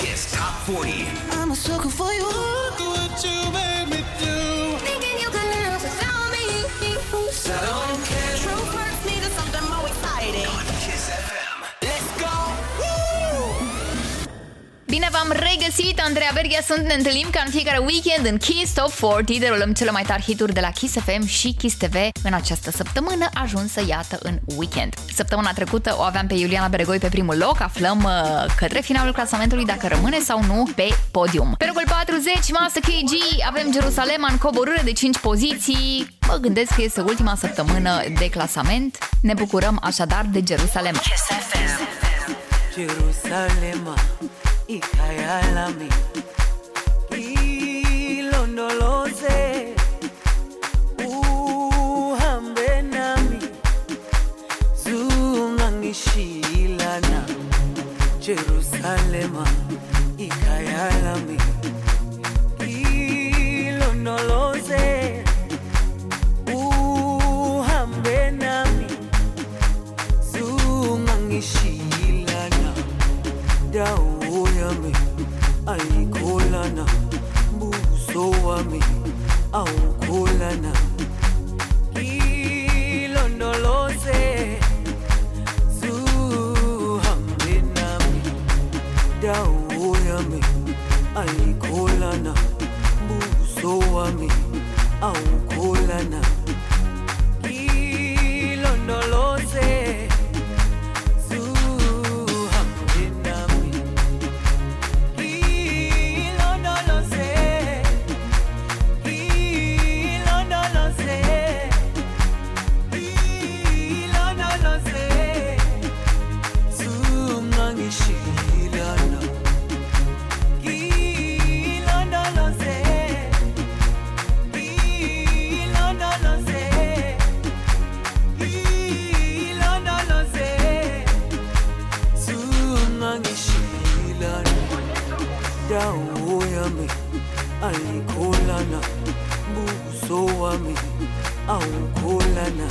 Kiss Top 40. I'm a sucker for you. Look what you made me do. V-am regăsit, Andreea Berghia sunt, ne întâlnim ca în fiecare weekend în Kiss Top 40 Derulăm cele mai tari hituri de la Kiss FM și Kiss TV În această săptămână ajunsă, iată, în weekend. Săptămâna trecută o aveam pe Iuliana Beregoi pe primul loc. Aflăm uh, către finalul clasamentului dacă rămâne sau nu pe podium. Pe locul 40, Master KG, avem Jerusalem în coborâre de 5 poziții. Mă gândesc că este ultima săptămână de clasament. Ne bucurăm așadar de Jerusalem. Kiss FM. Jerusalema ikhaya lami ilondoloze. Uhambe nami. Zungangishilana Jerusalema wami awukholana ilondoloze zuhambe nami. Dawo yami ayikholana buso wami awukholana wami au kulana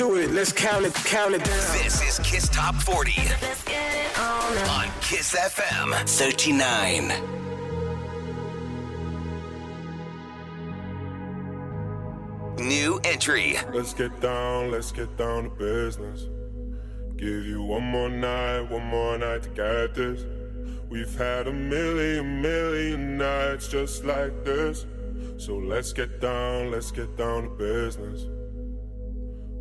do it. Let's count it. Count it down. This is Kiss Top 40 Let's get it on. on Kiss FM 39. New entry. Let's get down, let's get down to business. Give you one more night, one more night to get this. We've had a million, million nights just like this. So let's get down, let's get down to business.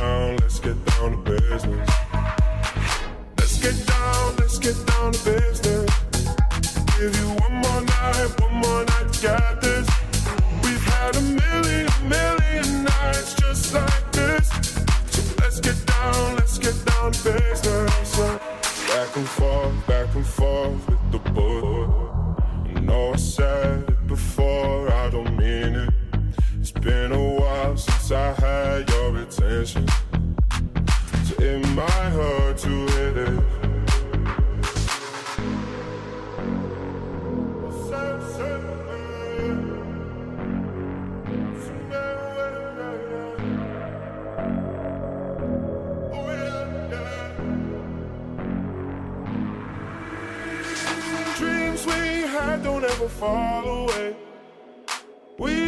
down, let's get down to business. Let's get down, let's get down to business. Give you one more night, one more night to get this. We've had a million, million nights just like this. So let's get down, let's get down to business. Back and forth, back and forth with the book. I know I said it before, I don't mean it. It's been a while since I had your attention. So it might hurt to hear this. Dreams we had don't ever fall away. We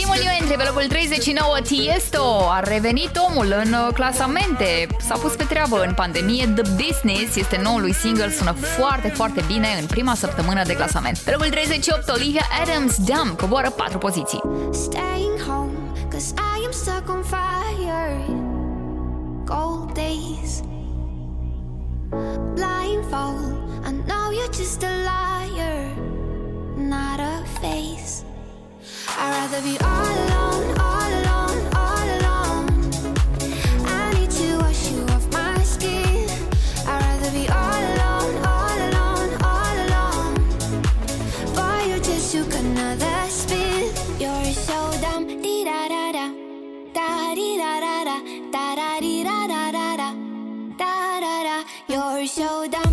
Primul new entry pe locul 39, Tiesto. A revenit omul în uh, clasamente. S-a pus pe treabă în pandemie. The Business este noul lui single. Sună foarte, foarte bine în prima săptămână de clasament. Pe locul 38, Olivia Adams, Dumb, coboară 4 poziții. Staying home, cause I am stuck on fire. Cold days, blindfold. I know you're just a liar, not a face. I'd rather be all alone, all alone, all alone. I need to wash you off my skin. I'd rather be all alone, all alone, all alone. You just took another spin. You're so dumb. Da da da. Da da da da. Da da da da da. Da da da. You're so dumb.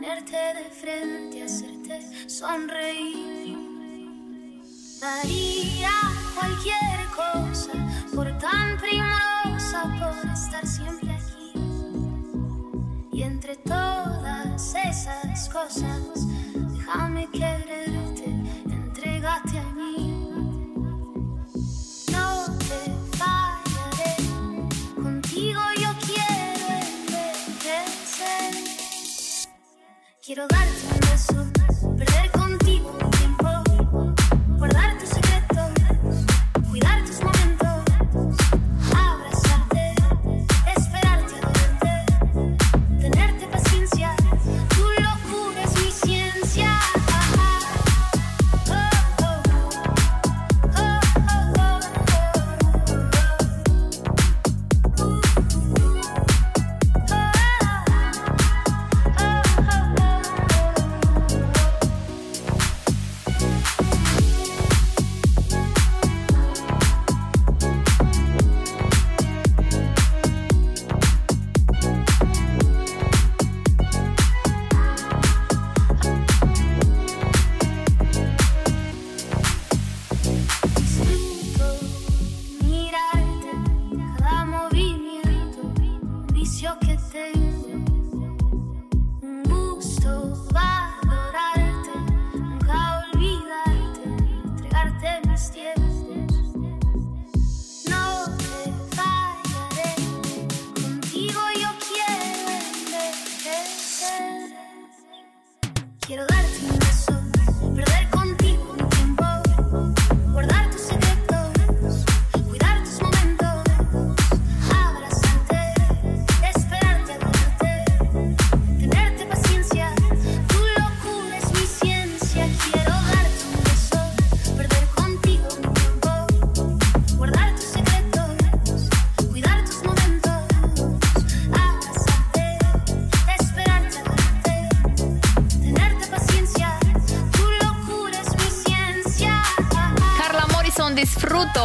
Tenerte de frente, hacerte sonreír. Daría cualquier cosa por tan primorosa, por estar siempre aquí. Y entre todas esas cosas, déjame quererte, get a lot of time.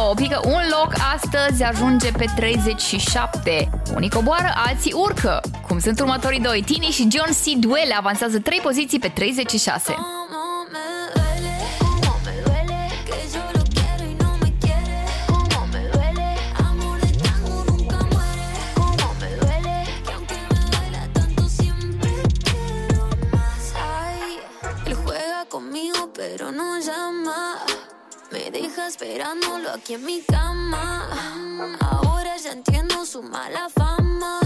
Pluto pică un loc astăzi, ajunge pe 37. Unii coboară, alții urcă. Cum sunt următorii doi? Tini și John C. Duele avansează 3 poziții pe 36. Me deja esperándolo aquí en mi cama. Ahora ya entiendo su mala fama.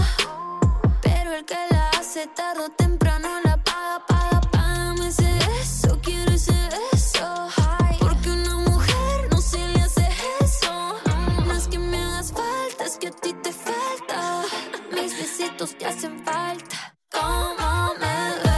Pero el que la hace tarde o temprano la paga, paga, págame ese beso, quiero ese beso. Ay, porque una mujer no se le hace eso. No es que me hagas falta, es que a ti te falta. Mis besitos te hacen falta. Cómo me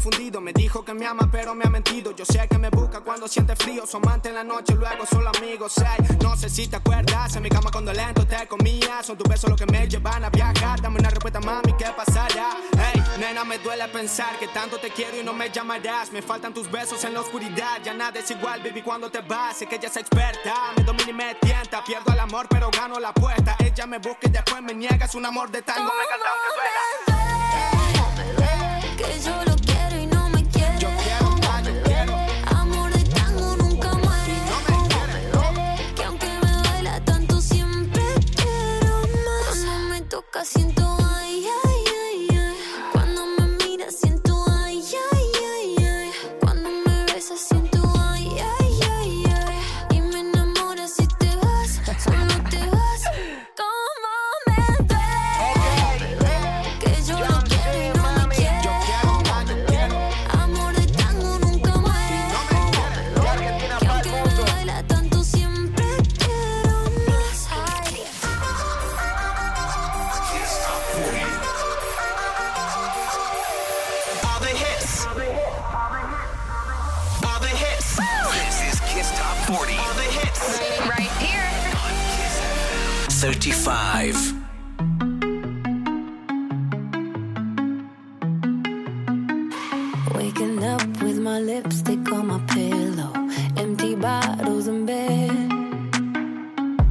confundido. Me dijo que me ama, pero me ha mentido. Yo sé que me busca cuando siente frío. Su amante en la noche, luego solo amigos. No sé si te acuerdas. En mi cama cuando lento te comía. Son tus besos los que me llevan a viajar. Dame una respuesta, mami, ¿qué pasará? Ey, nena, me duele pensar que tanto te quiero y no me llamarás. Me faltan tus besos en la oscuridad. Ya nada es igual, baby, cuando te vas. Sé que ella es experta. Me domina y me tienta. Pierdo el amor, pero gano la apuesta. Ella me busca y después me niega. Es un amor de tango. Me canta aunque que yo lo Asiento pillow, empty bottles in bed.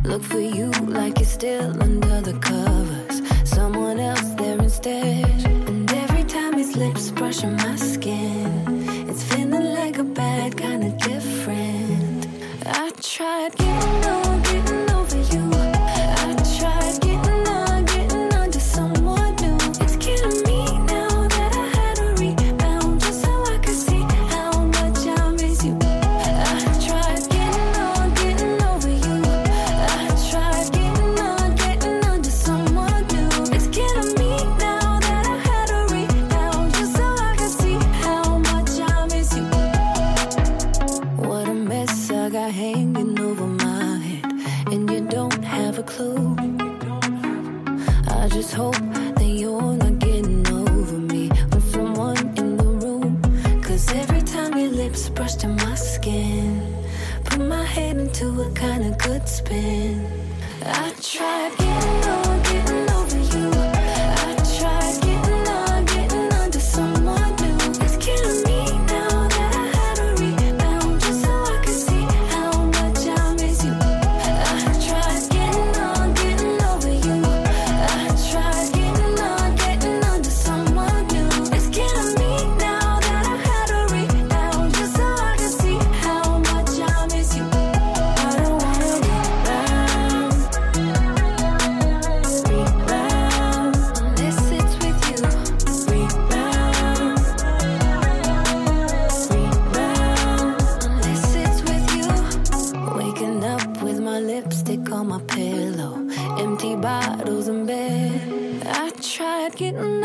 Look for you like you're still under the covers, someone else there instead. And every time his lips brushing my skin, it's feeling like a bad kind of different. I tried getting on, my pillow, empty bottles in bed. I tried getting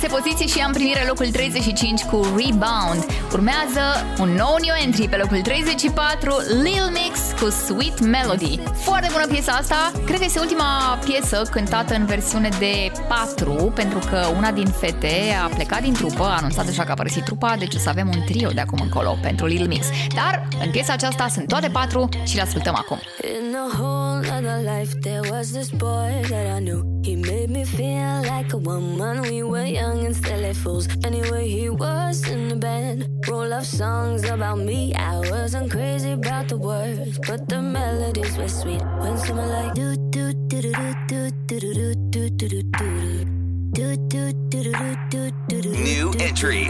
6 poziții și am primit locul 35 cu Rebound. Urmează un nou new entry pe locul 34, Lil Mix cu Sweet Melody. Foarte bună piesa asta. Cred că este ultima piesă cântată în versiune de 4, pentru că una din fete a plecat din trupă, a anunțat deja că a părăsit trupa, deci o să avem un trio de acum încolo pentru Lil Mix. Dar în piesa aceasta sunt toate patru și le ascultăm acum. In the life, there was this boy that I knew. He made me feel like a woman. We were young and silly fools. Anyway, he was in the band. Roll up songs about me. I wasn't crazy about the words, but the melodies were sweet. When someone like do do do do do do do do do do do New entry.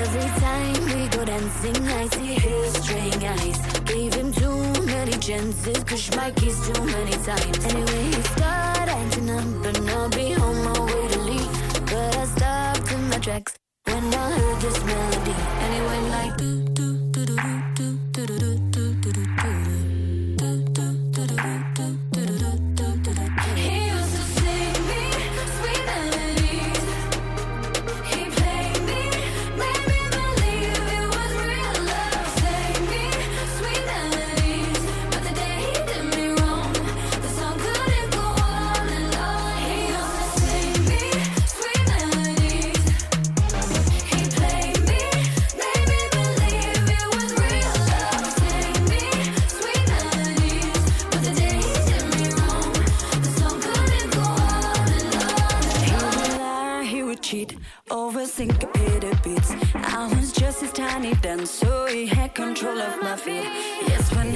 Every time we go dancing, I see his string eyes. Gave him many chances, Cause my keys too many times. Anyway, it's got engine up, and I'll be on my way to leave. But I stopped in my tracks when I heard this melody. Anyway, like do do. is tiny, then so he had control of my feet. Yes, when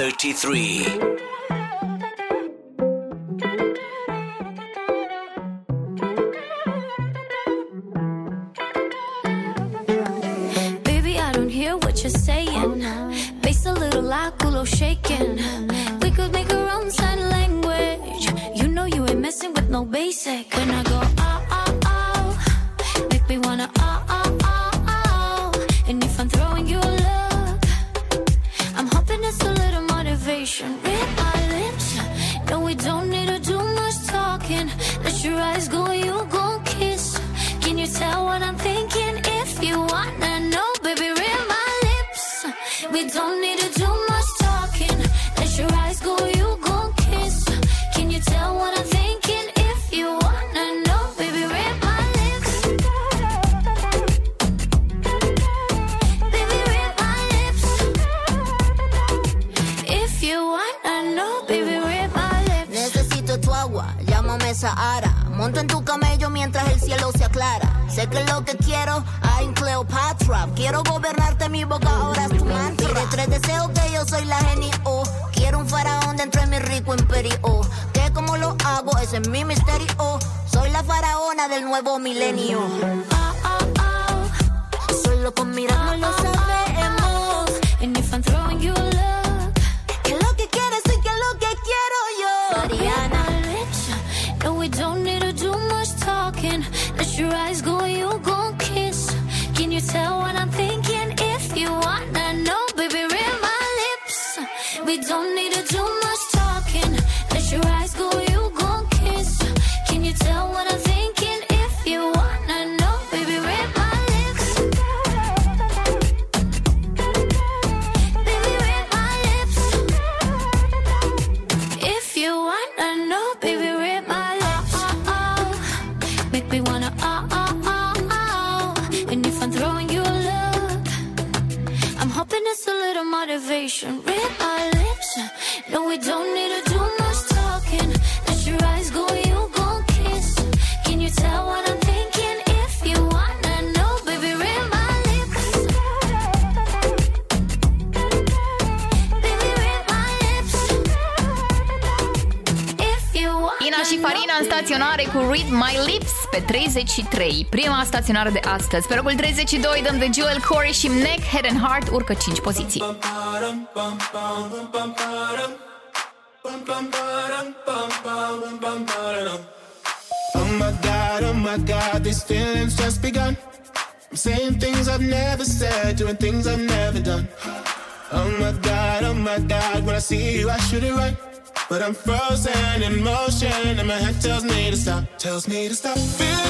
33. 33. Prima staționare de astăzi. Pe locul 32 dăm de Jewel Corey și Neck, Head and Heart urcă 5 poziții. Oh my god, oh my god, these feelings just begun. I'm saying things I've never said, doing things I've never done. Oh my god, oh my god, when I see you, I should it right. But I'm frozen in motion, and my head tells me to stop, tells me to stop. Feeling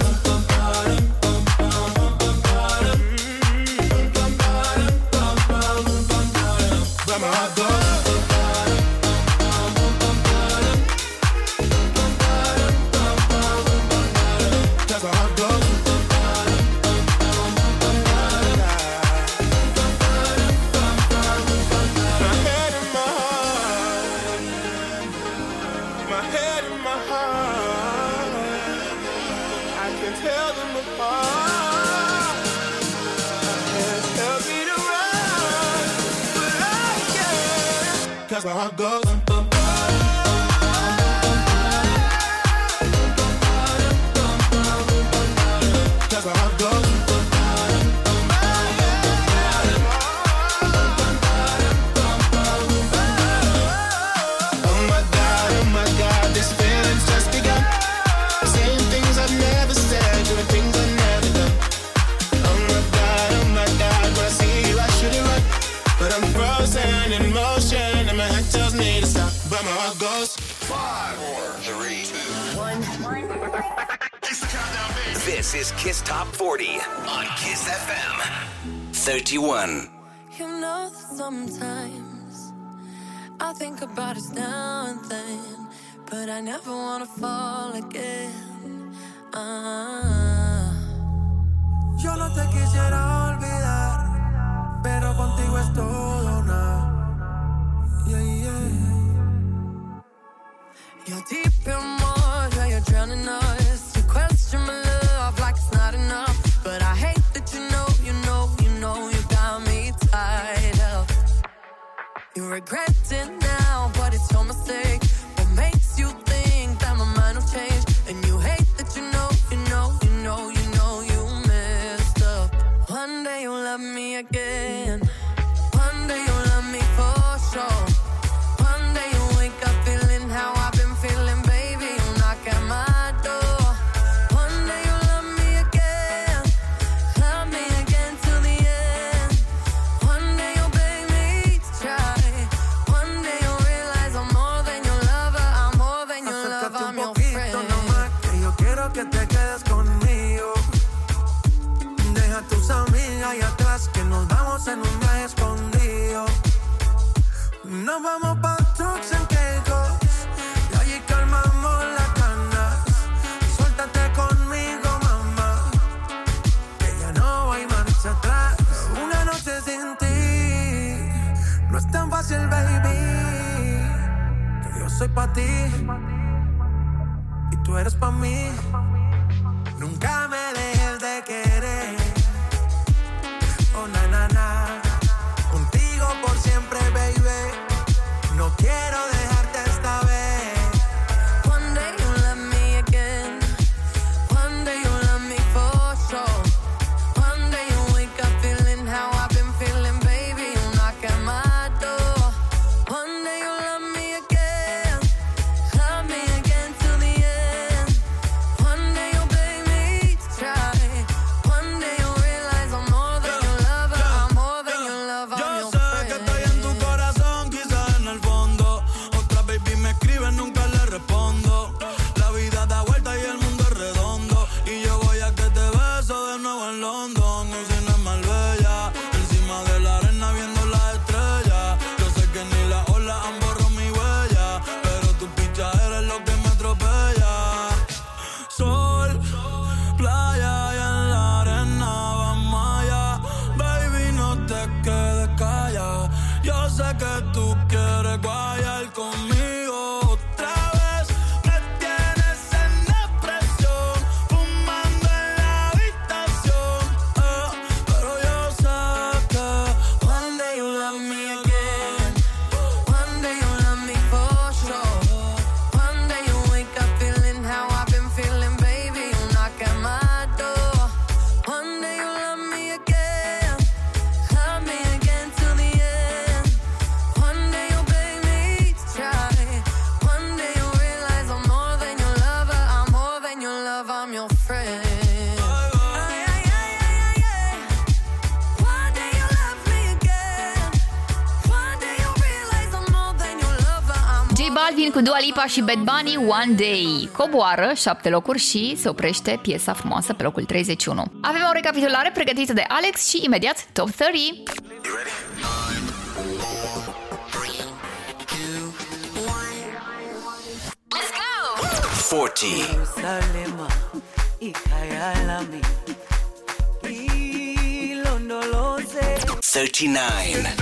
I go. This is Kiss Top 40 on Kiss FM 31. You know that sometimes I think about us now and then, but I never wanna fall again. Ah. Yo no te quisiera olvidar, pero contigo es todo nada. Yeah, yeah. You're deep in water, you're drowning us. regret it now, but it's your mistake. What makes you think that my mind will change? And you hate that you know, you know, you know, you know you messed up. One day you'll love me again. Nos vamos pa' trucks en Keiko. Y allí calmamos las cana. Suéltate conmigo, mamá. Que ya no hay marcha atrás. Una noche sin ti. No es tan fácil, baby. Que yo soy pa' ti. Y tú eres pa' mí. quiero de Dualipa și Bad Bunny One Day. Coboară 7 locuri și se oprește piesa frumoasă pe locul 31. Avem o recapitulare pregătită de Alex și imediat Top 30. Let's go! 40. 39.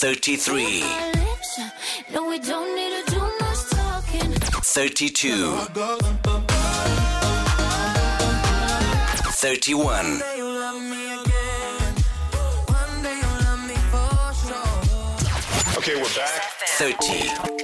33. No, we don't need to do much talking. 32. 31. 30.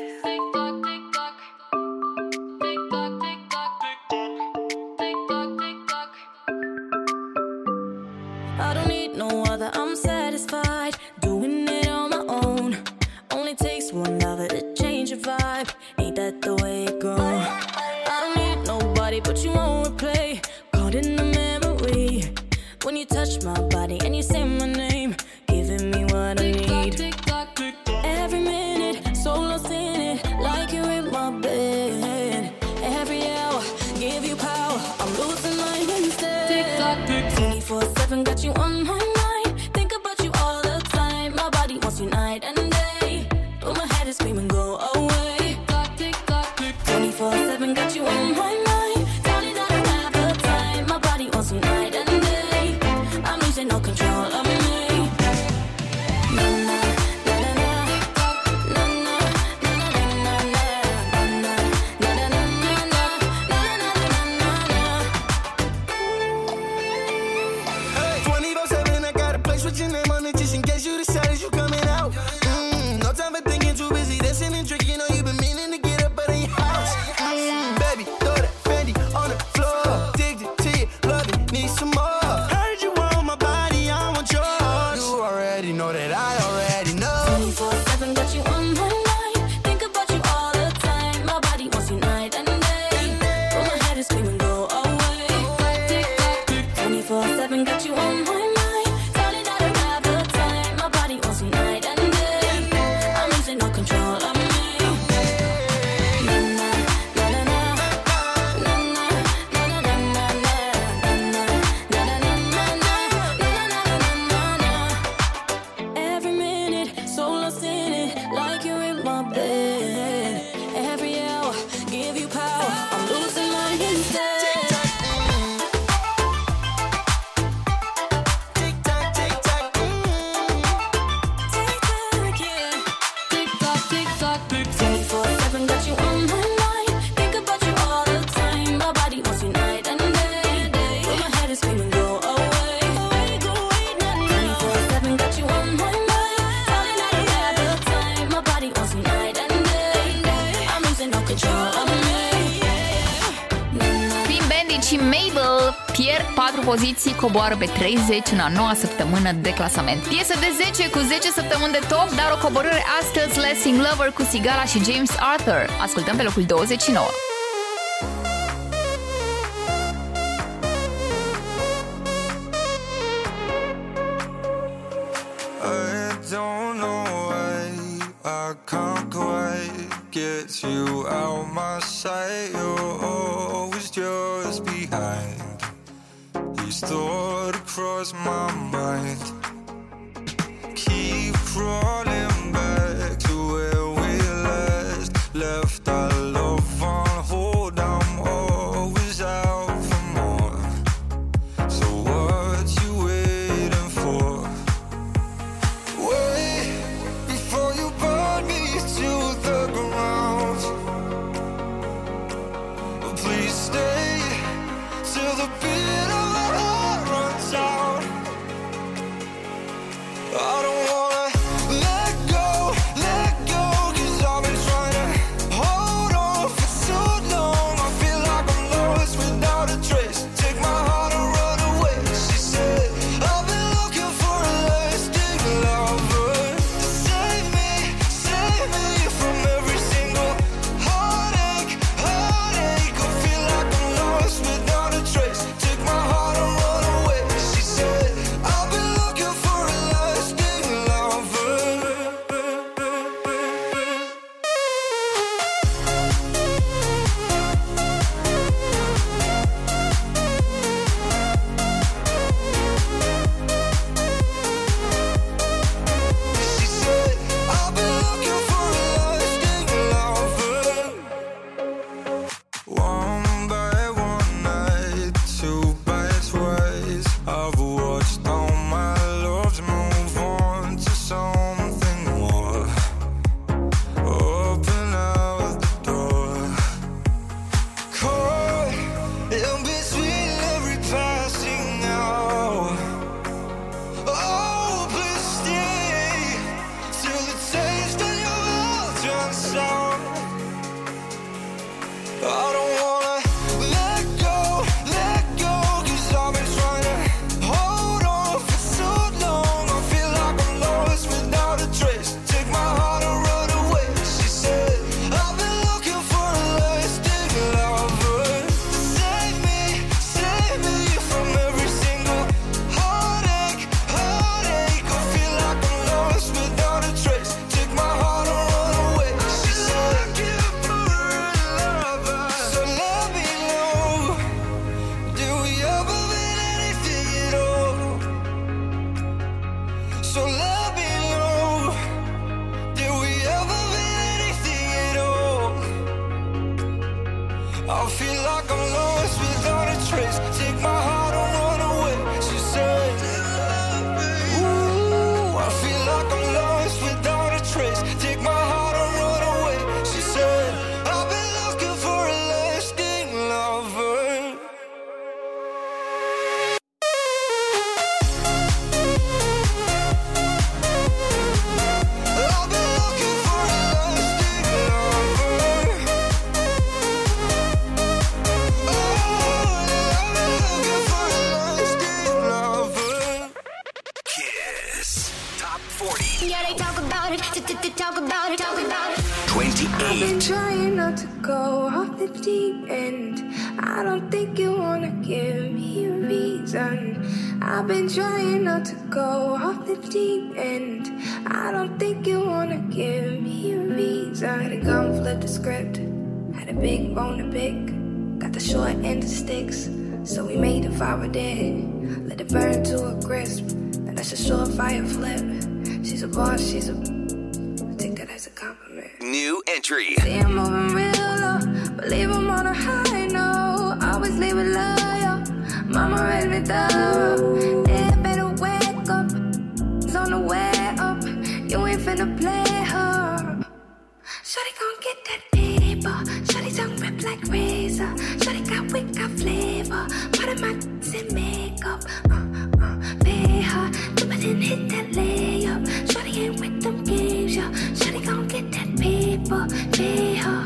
poziții, coboară pe 30 în a noua săptămână de clasament. Piesă de 10 cu 10 săptămâni de top, dar o coborâre astăzi Lessing Lover cu Sigala și James Arthur. Ascultăm pe locul 29. the taste of your soul. dead. Let it burn to a crisp, and that's a surefire flip. She's a boss, she's a. I take that as a compliment. New entry. See, I'm moving real low. Believe I'm on a high note. Always leave it loyal. Mama me thorough. Yeah, better wake up. It's on the way up. You ain't finna play her. Shorty gon' get that paper. Shorty rip like razor. Shorty got flavor. Part of my and makeup. Uh, uh, pay her. Jump it and hit that layup. Shorty ain't with them games, yeah. Shorty gon' get that paper. Pay her.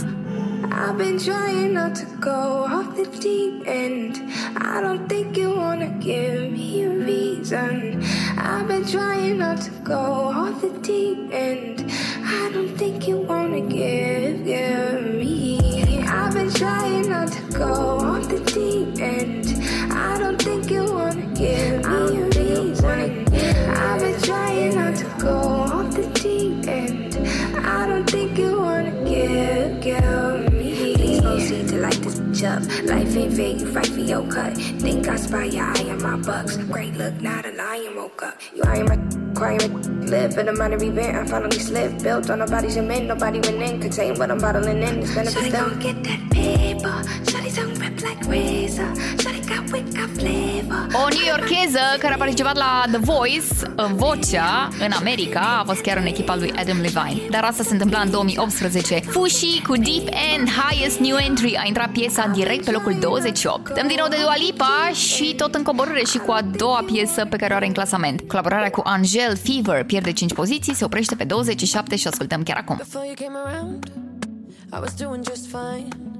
I've been trying not to go off the deep end. I don't think you wanna give me a reason. I've been trying not to go off the deep end. I don't think you wanna give, give me. I've been trying not to go off the deep end. I don't think you wanna give me a reason. I've been trying not to go off the deep end. I don't think you wanna give, give me. Please proceed to light this bitch up. Life ain't fair, you fight for your cut. Think I spy your eye on my bucks. Great look, not a lion woke up. You are my quiet live in a minor event. I finally slipped. Built on nobody's cement, nobody went in. Contain what I'm bottling in. It's Shawty gon' get that paper. Shawty tongue rip like razor. Shawty got wit, got flavor. O newyorkeză care a participat la The Voice, vocea, în America, a fost chiar în echipa lui Adam Levine. Dar asta se întâmpla în 2018. Fushi cu Deep End Highest New Entry a intrat piesa direct pe locul 28. Dăm din nou de Dua Lipa și tot în coborâre și cu a doua piesă pe care o are în clasament. Colaborarea cu Angel Fever pierde 5 poziții, se oprește pe 27 și ascultăm chiar acum. Before you came around, I was doing just fine.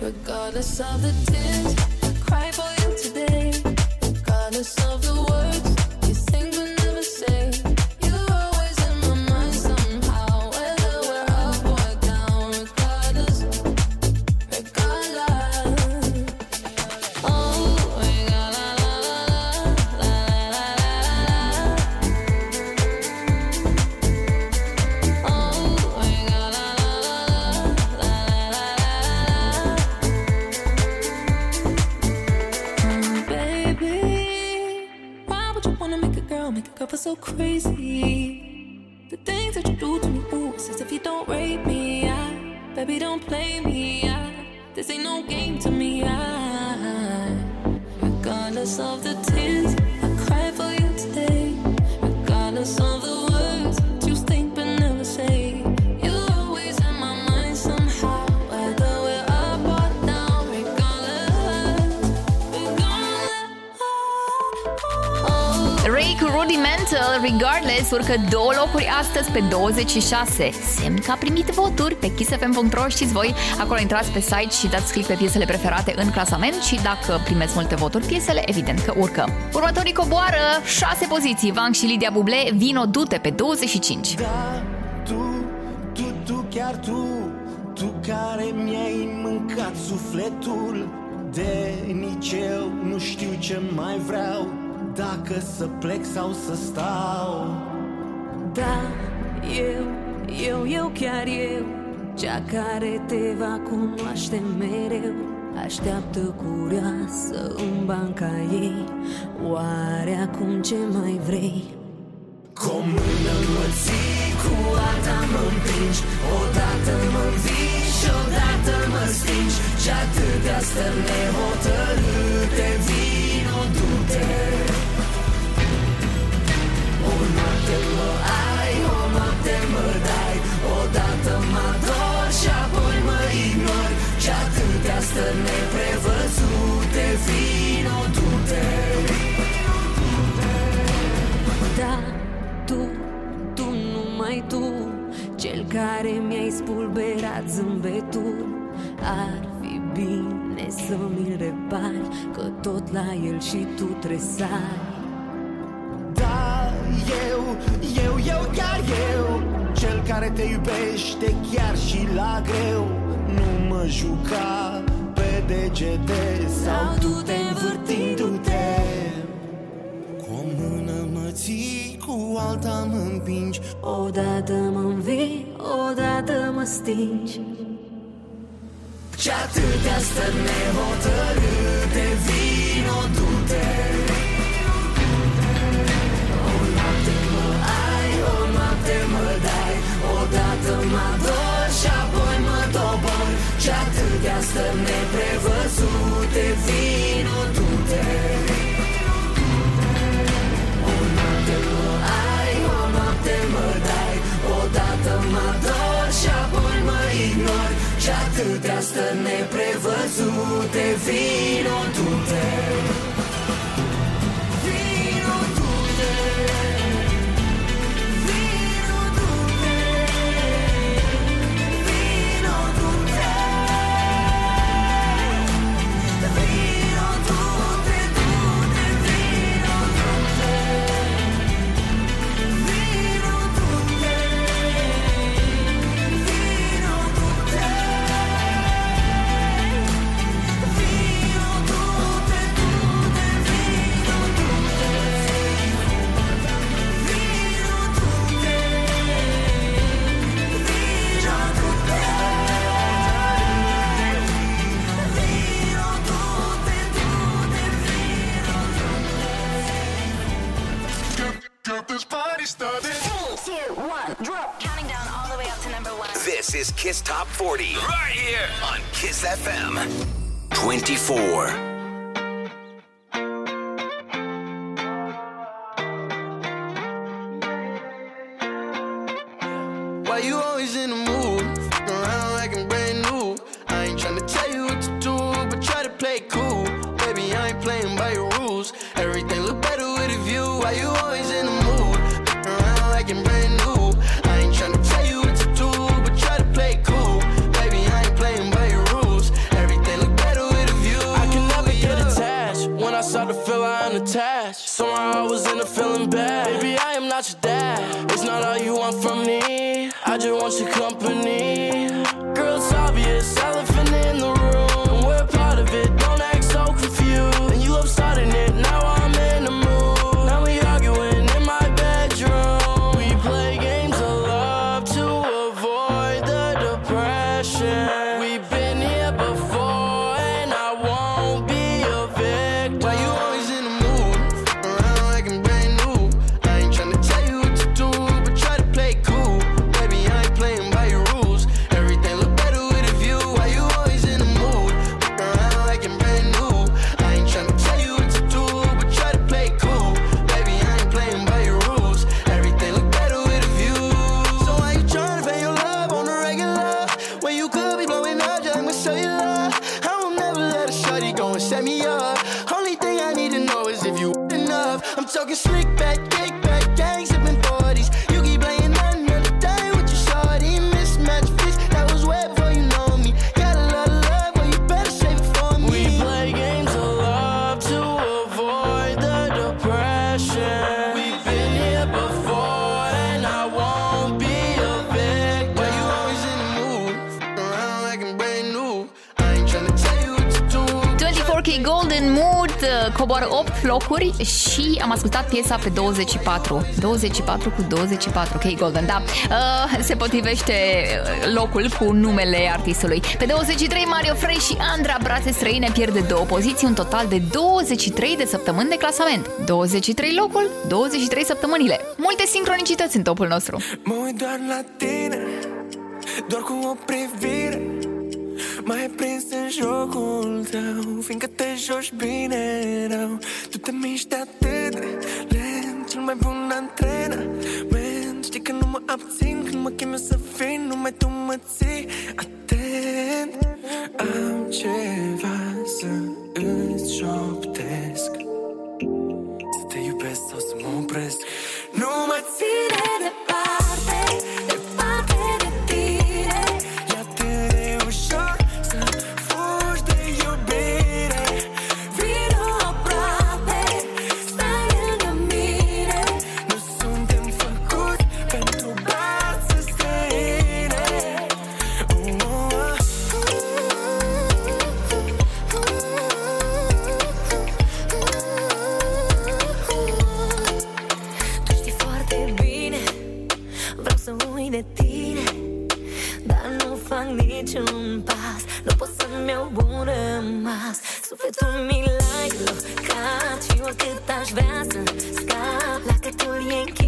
Regardless of the tears, cry for you today. Regardless of the words Regardless, urcă două locuri astăzi pe 26. Semn că a primit voturi pe kissfm.ro Știți voi, acolo intrați pe site și dați click pe piesele preferate în clasament și dacă primeți multe voturi, piesele evident că urcă. Următorii coboară 6 poziții, Vank și Lidia Buble, Vino Dute pe 25. Da, tu, tu, tu, chiar tu Tu care mi-ai mâncat sufletul De nici eu nu știu ce mai vreau Dacă să plec sau să stau Da, eu, eu, eu, chiar eu Cea care te va cunoaște mereu. Așteaptă curioasă în banca ei Oare acum ce mai vrei? Cu o mână mă ții, cu alta mă împingi Odată mă învingi și odată mă stingi. Și atâtea stări nehotărâte Vino, du-te. O noapte mă ai, o noapte mă dai Odată mă ador și apoi mă ignori Și atâtea stări neprevăzute Vino, du-te Da, tu, tu, numai tu Cel care mi-ai spulberat zâmbetul. Ar fi bine să mi-l repari Că tot la el și tu tresai Da, eu, eu, eu, chiar eu. Cel care te iubește chiar și la greu. Nu mă juca pe degete Sau du-te învârtindu-te. Cu o mână mă ții, cu alta mă împingi. Odată mă învii, odată mă stingi. Și atâtea stări nehotărâte Vino, atâtea stări neprevăzute Vino, du-te Vino, Kiss Top 40. Right here on Kiss FM 24. joi și am ascultat piesa pe 24. 24 cu 24, ok, Golden, da. Uh, se potrivește uh, locul cu numele artistului. Pe 23, Mario Frey și Andra Brațe Străine pierde două poziții, un total de 23 de săptămâni de clasament. 23 locul, 23 săptămânile. Multe sincronicități în topul nostru. Mă uit doar la tine, doar cu o privire. Mai prins în jocul tău, fiindcă te joci bine niciun pas. Nu pot să-mi iau un rămas. Sufletul mi l-ai blocat Și oricât aș vrea să scap. Lacătul e închis.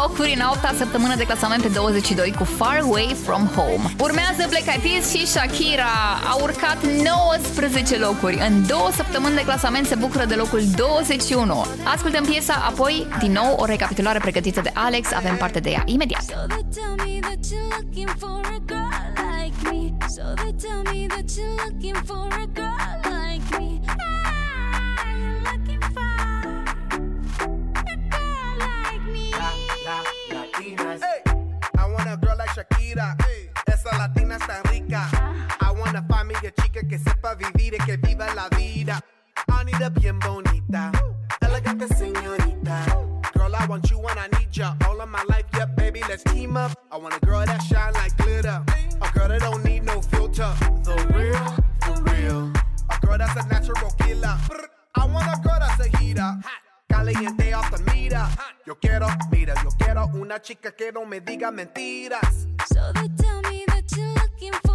locuri în a 8 săptămână de clasament pe 22 cu Far Away From Home. Urmează Black Eyed Peas și Shakira. A urcat 19 locuri. În două săptămâni de clasament se bucură de locul 21. Ascultăm piesa, apoi din nou o recapitulare pregătită de Alex. Avem parte de ea imediat. So they tell me that you're looking for a sepa vivir y que viva la vida. I need a bien bonita, elegante señorita. Girl, I want you when I need ya. All of my life, yeah, baby, let's team up. I want a girl that shine like glitter. A girl that don't need no filter. The real, for real. A girl that's a natural killer. I want a girl that's a heater. Caliente off the meter. Yo quiero, mira, yo quiero una chica que no me diga mentiras. So they tell me that you're looking for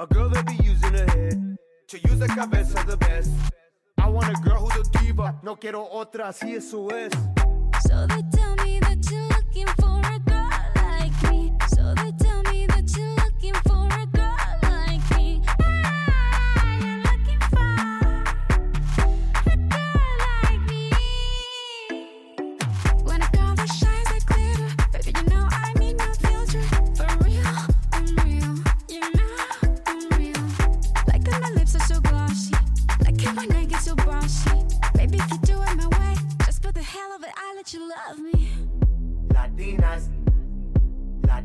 A girl that be using her head to use the cabeza the best. I want a girl who's a diva. No quiero otra, así eso es. So they tell me that you're looking for a girl like me. So they tell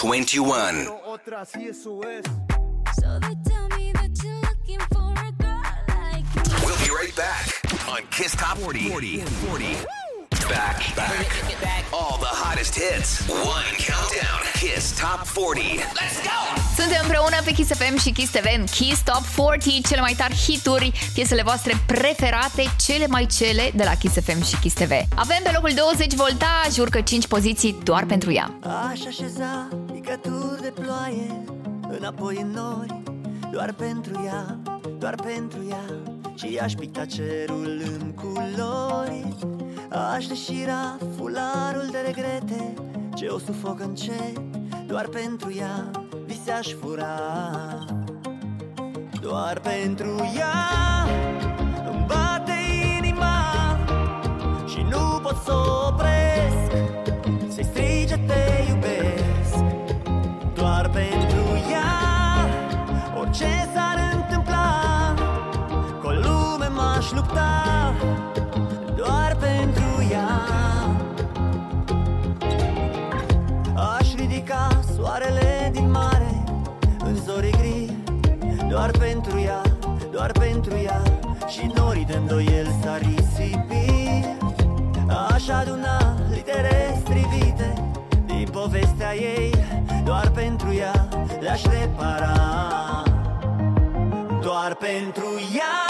21. We'll be right back on Kiss Top 40. 40. 40. Back, back. All the hottest hits. One countdown. Kiss Top 40. Let's go! Suntem împreună pe Kiss FM și Kiss TV în Kiss Top 40, cele mai tari hituri, piesele voastre preferate, cele mai cele de la Kiss FM și Kiss TV. Avem pe locul 20 voltaj, urcă 5 poziții doar pentru ea. Aș așeza picături de ploaie Înapoi în nori Doar pentru ea, doar pentru ea. Și aș picta cerul în culori Aș deșira fularul de regrete. Ce o sufoc încet Doar pentru ea vise aș fura. Doar pentru ea Îmi bate inima Și nu pot să o opresc Orice s-ar întâmpla Cu o lume m-aș lupta Doar pentru ea. Aș ridica soarele din mare În zori gri Doar pentru ea, doar pentru ea. Și norii de îndoiel s-ar risipi. Aș aduna litere strivite Din povestea ei Doar pentru ea le-aș repara Doar pentru ea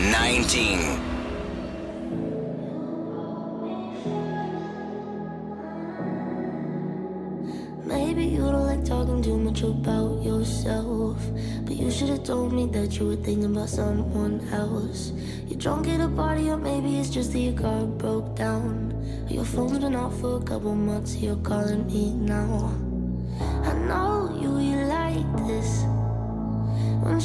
19. Maybe you don't like talking too much about yourself. But you should have told me that you were thinking about someone else. You're drunk at a party, or maybe it's just that your car broke down. Your phone's been off for a couple months, you're calling me now. I know you, like this. When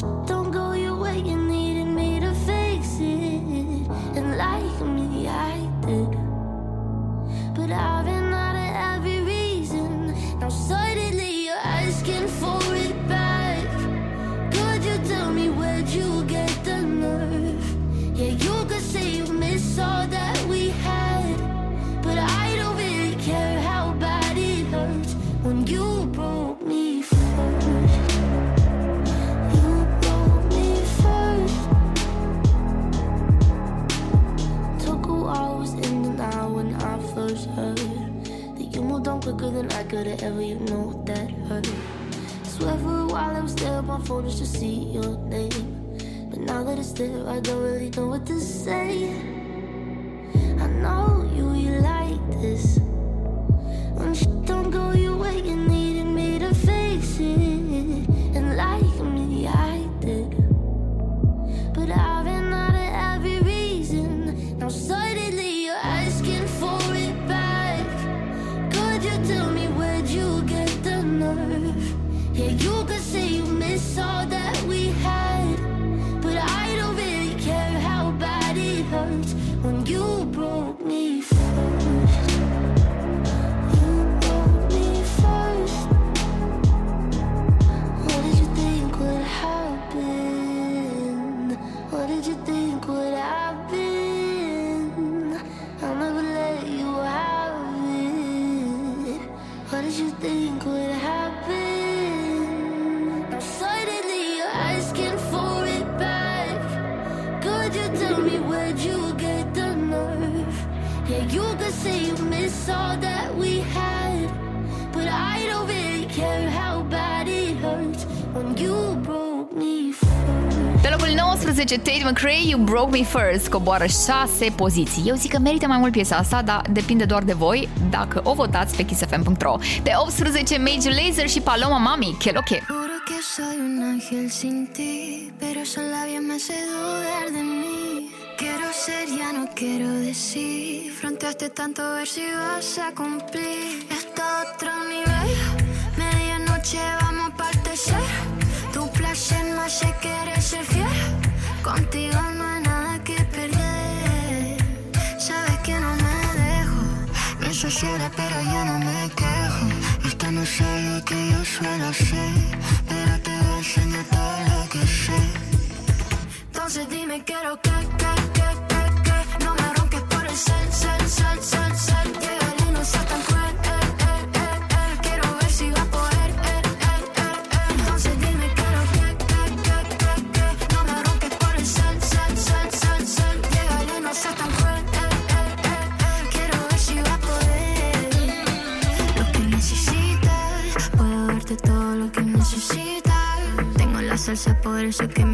Broke Me First coboară 6 poziții. Eu zic că merită mai mult piesa asta, dar depinde doar de voi dacă o votați pe kissfm.ro. Pe 18, Major Laser și Paloma Mami, que lo Quiero ser, ya no quiero decir. Frente a ver si vas a cumplir. Está otro nivel, medianoche vamos a partecer. Tu placer me hace querer ser fiel. Contigo no pero yo no me quejo. Esta no sabe que yo suelo hacer, pero te voy a enseñar todo lo que sé. Entonces dime, quiero que, que, que, que, que no me ronques por el sal, sal. salsa, por eso que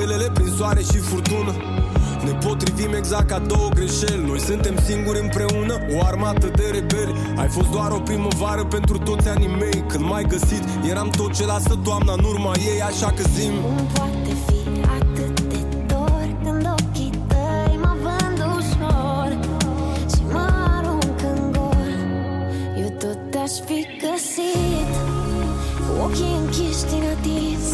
stelele prin soare și furtună. Ne potrivim exact ca două greșeli. Noi suntem singuri împreună, o armată de rebeli. Ai fost doar o primăvară pentru toți anii mei. Când m-ai găsit, eram tot ce lasă toamna în urma ei Așa că zim. Cum poate fi atât de dor Când ochii tăi mă vând ușor Și mă arunc în gol. Eu tot te-aș fi găsit Cu ochii închiși din atins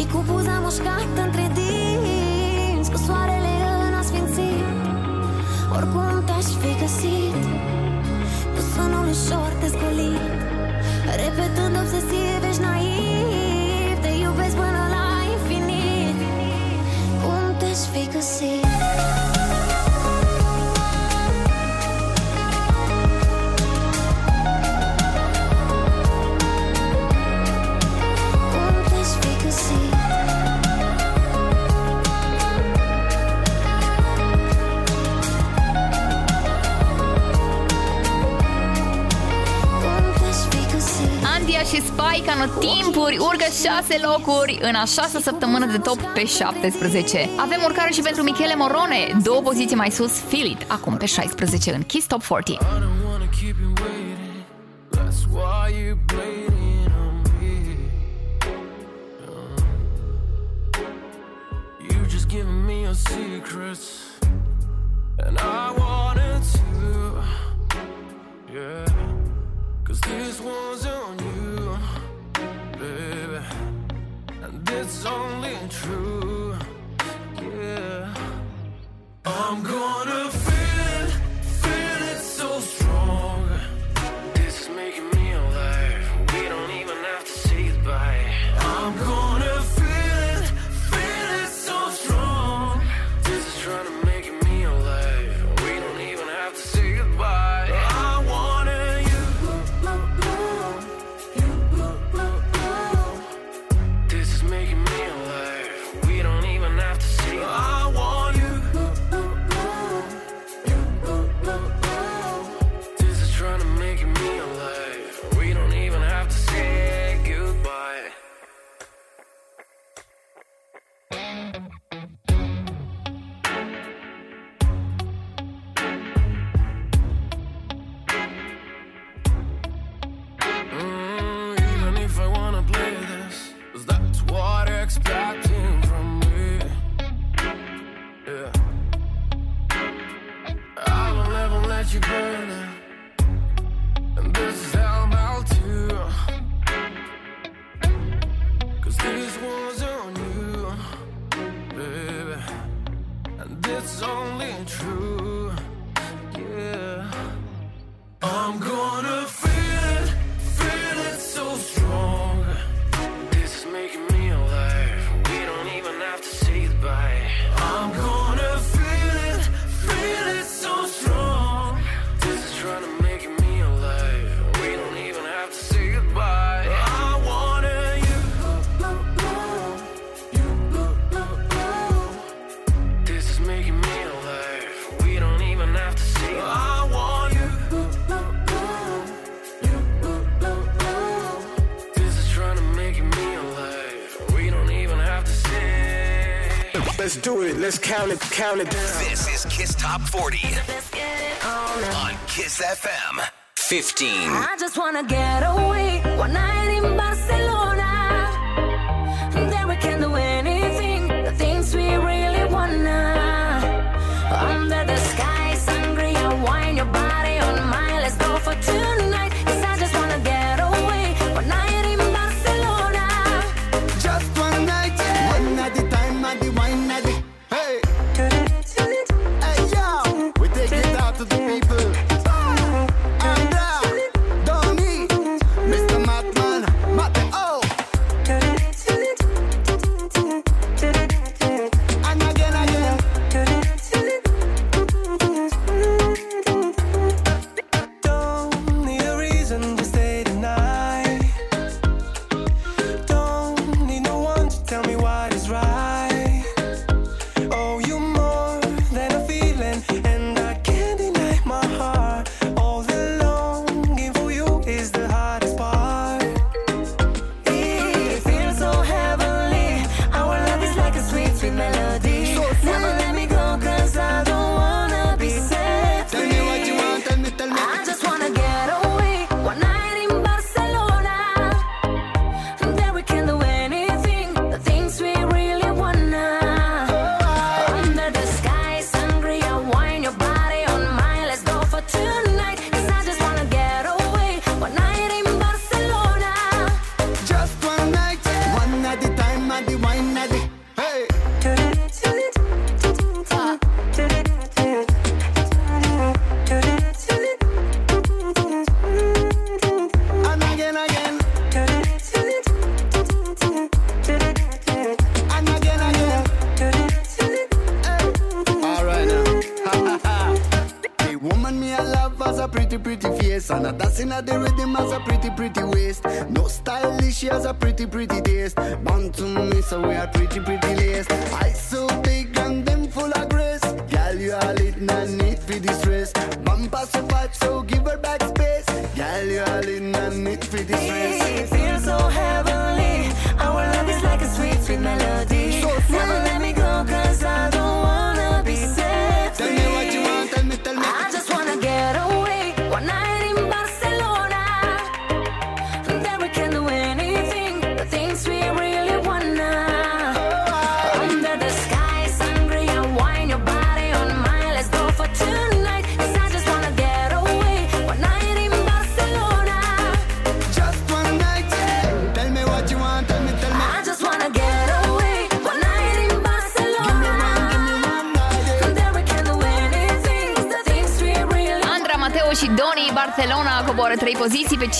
Și cu buza mușcată între dinți Cu soarele în asfințit. Oricum te-aș fi găsit Cu sunul ușor descolit Repetând obsesiv, ești naiv Te iubesc până la infinit. Cum te-aș fi găsit Andia și Spike anotimpuri urcă 6 locuri în a șasea săptămână de top pe 17. Avem urcare și pentru Michele Morone, două poziții mai sus, Feel It, acum pe 16 în Kiss Top 40. wanna keep you waiting. That's why you blaming on me. Uh, you just giving me your secrets, and I wanted to. Yeah, cause this one's on you, it's only true. Yeah, I'm gonna feel Let's count it, count it down. This is Kiss Top 40 on Kiss FM 15. I just wanna get away one night in Barcelona.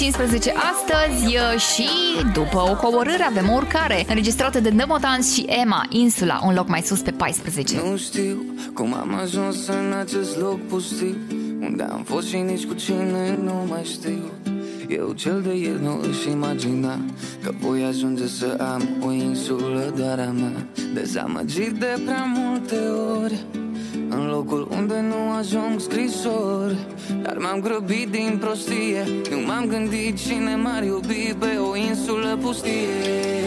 15 astăzi și după o coborâre avem o urcare înregistrată de Nemotanz și Emma, Insula, un loc mai sus pe 14. Nu știu cum am ajuns în acest loc pustiu Unde am fost și nici cu cine nu mai știu. Eu cel de el nu își imagina Că voi ajunge să am o insulă doar a mea. Dezamăgit de prea multe ori În locul unde nu ajung scrisori. Dar m-am grăbit din prostie. Nu m-am gândit cine m-ar iubi pe o insulă pustie.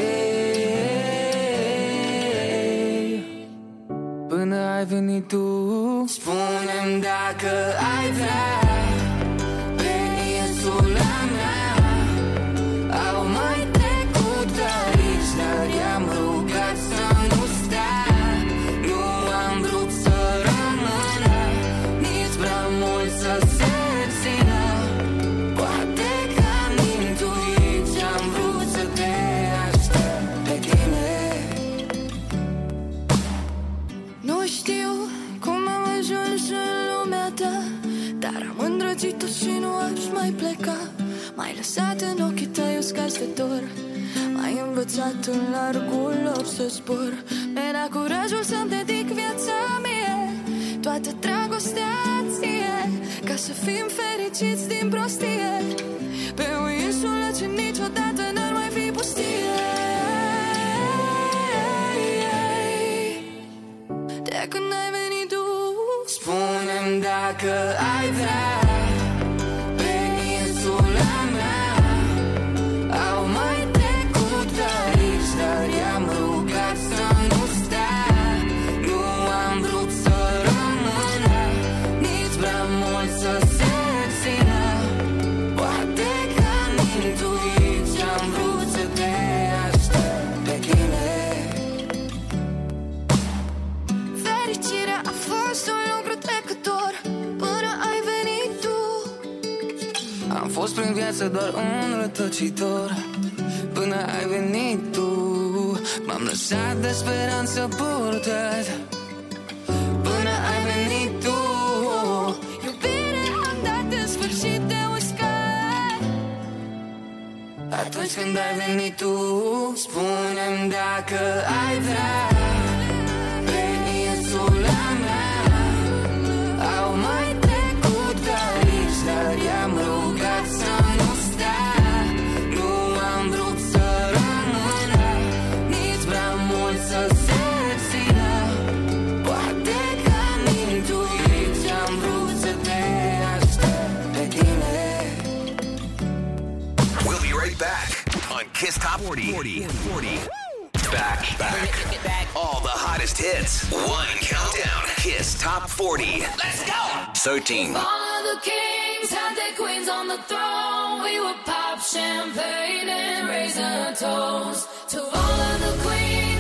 așteptat în largul lor să zbor Era curajul să-mi dedic viața mie. Toată dragostea ție Ca să fim fericiți din prostie. Pe o insulă ce niciodată n-ar mai fi pustie. De când ai venit tu Spune-mi dacă ai fost prin viață doar un rătăcitor. Până ai venit tu M-am lăsat de speranță purtat. Până ai venit tu Iubire am dat în sfârșit de uscat. Atunci când ai venit tu Spune-mi dacă ai vrea. Kiss Top 40. 40. 40. Back, back, back. All the hottest hits. One countdown. Kiss Top 40. Let's go. 13. All the kings had their queens on the throne. We would pop champagne and raise a toast to all of the queens.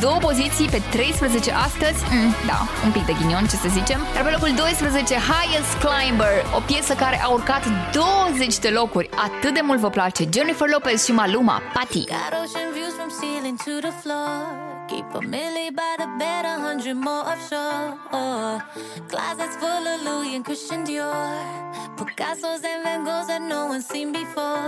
două poziții pe 13 astăzi. Mm, da, un pic de ghinion, ce să zicem. Dar pe locul 12, Highest Climber, o piesă care a urcat 20 de locuri. Atât de mult vă place Jennifer Lopez și Maluma, Pati. Keep a milli by the bed, a hundred more offshore. Closets full of Louis and Christian Dior. Picasso's and Van Goghs that no one's seen before.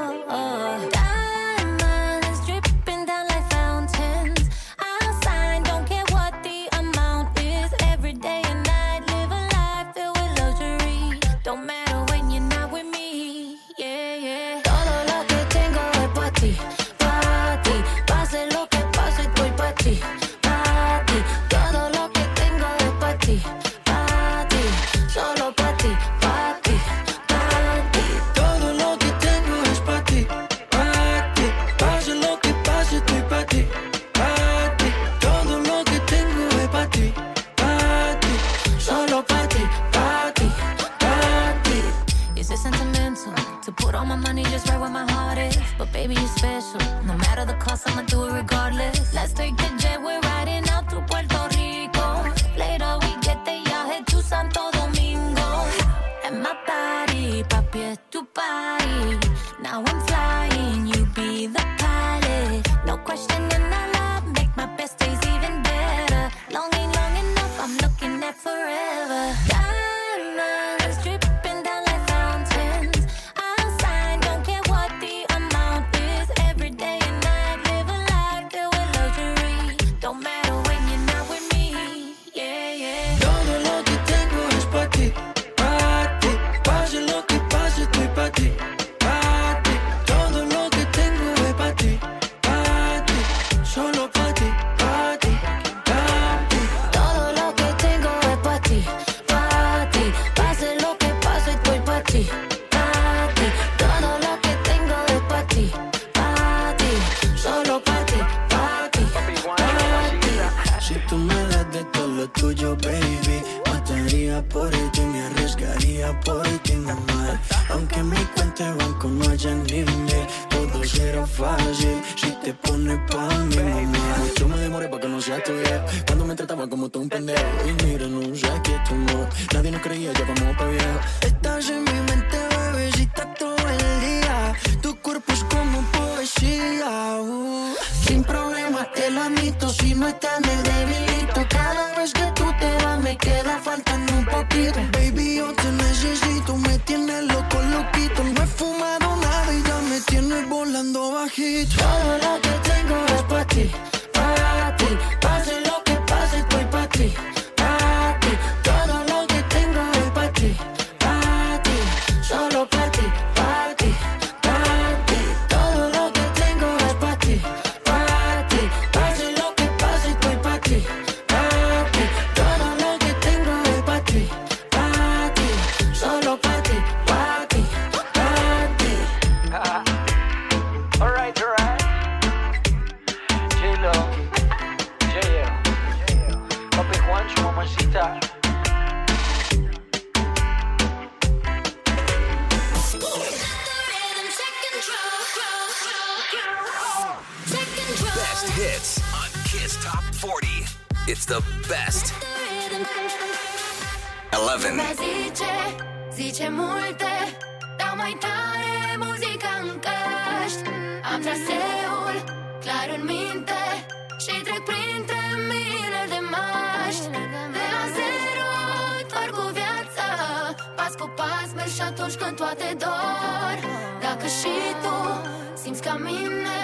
Simți ca mine.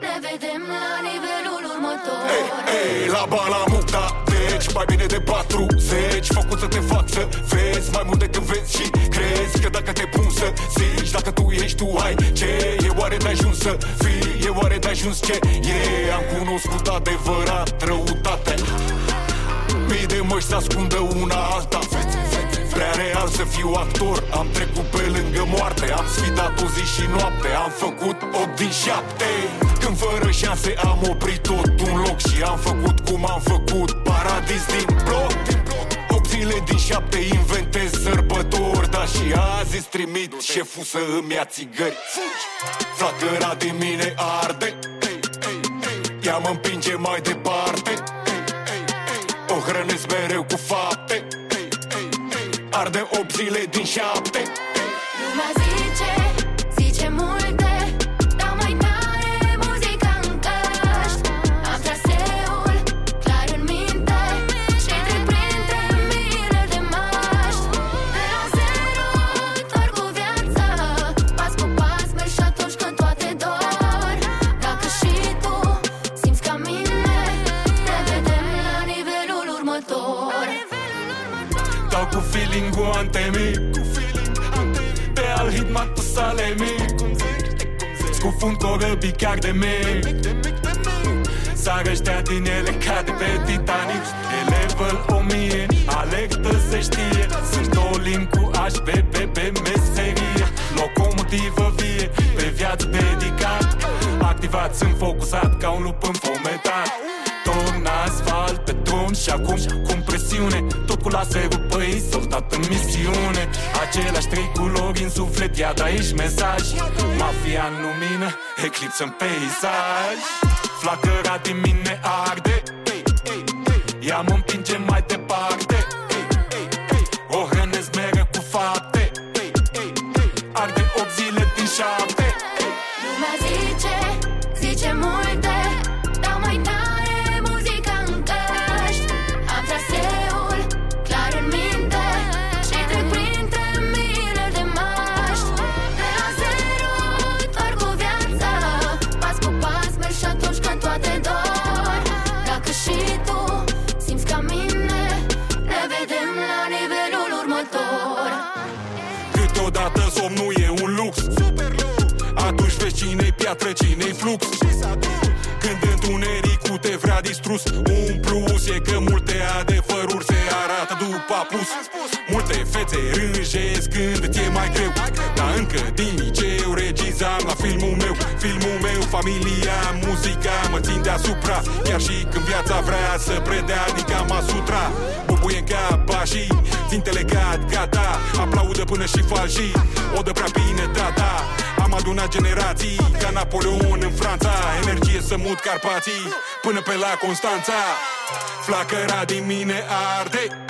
Ne vedem la nivelul următor. Ei, la Balamuta, deci mai bine de 40 Făcut să te fac să vezi mai mult decât vezi și crezi Că dacă te pun să zici, dacă tu ești, tu ai ce E oare de ajuns să fii, e oare de ajuns ce e? Am cunoscut adevărat răutate. Mii de măști se ascundă una alta Prea real să fiu actor. Am trecut pe lângă moarte Am sfidat o zi și noapte. Am făcut 8 din 7 Când fără șanse am oprit tot un loc Și am făcut cum am făcut. Paradis din bloc. 8 zile din 7 inventez sărbători Dar și azi îți trimit șeful să îmi ia țigări. Flacăra de mine arde. Ea mă împinge mai departe. O hrănesc mereu cu fapte Arde 8 zile din 7 feeling-ul antemic Pe al hit Matusalemi Scufund corăbii chiar de mic. Sar ăștia din ele ca de pe Titanic. E level 1000, alertă se știe. Sunt două limbi cu HBB pe meserie. Locomotivă vie, pe viață dedicat. Activat, sunt focusat ca un lup înfometat. Torn asfalt pe drum și acum cu presiune Tot cu laserul pe ei, soldat în misiune. Aceleași trei culori în suflet, ia de aici mesaj. Mafia în lumină, eclipsă în peisaj. Flacăra din mine arde. Ea mă împinge mai departe. O hrănesc mereu cu fapte. Arde 8 zile din 7 piatră, cine-i flux Când întunericul te vrea distruge distrus Un plus e că multe adevăruri se arată după apus. Multe fețe rânjesc când ți e mai greu. Dar încă din liceu regizam la filmul meu. Filmul meu, familia, muzica mă țin deasupra. Chiar și când viața vrea să predea din Kama Sutra Bubuie în cap pașii, țintele gata, gata. Aplaudă până și falșii, o dă prea bine tata Am adunat generații ca Napoleon în Franța. Energie să mut Carpații până pe la Constanța. Flacăra din mine arde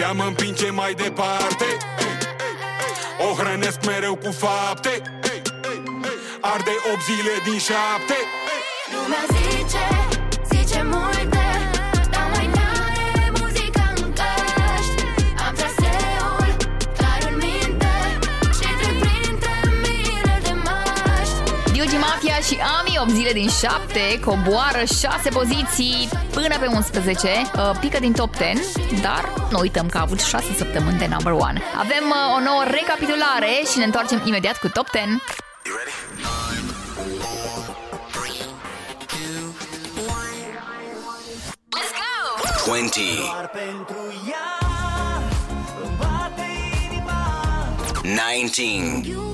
Ea mă împinge mai departe O hrănesc mereu cu fapte Arde 8 zile din 7 Lumea zice, zice și Ami 8 zile din 7 Coboară 6 poziții până pe 11 uh, Pică din top 10 Dar nu uităm că a avut 6 săptămâni de number 1 Avem uh, o nouă recapitulare Și ne întoarcem imediat cu top 10 20. 19. 18. 17. Tot aș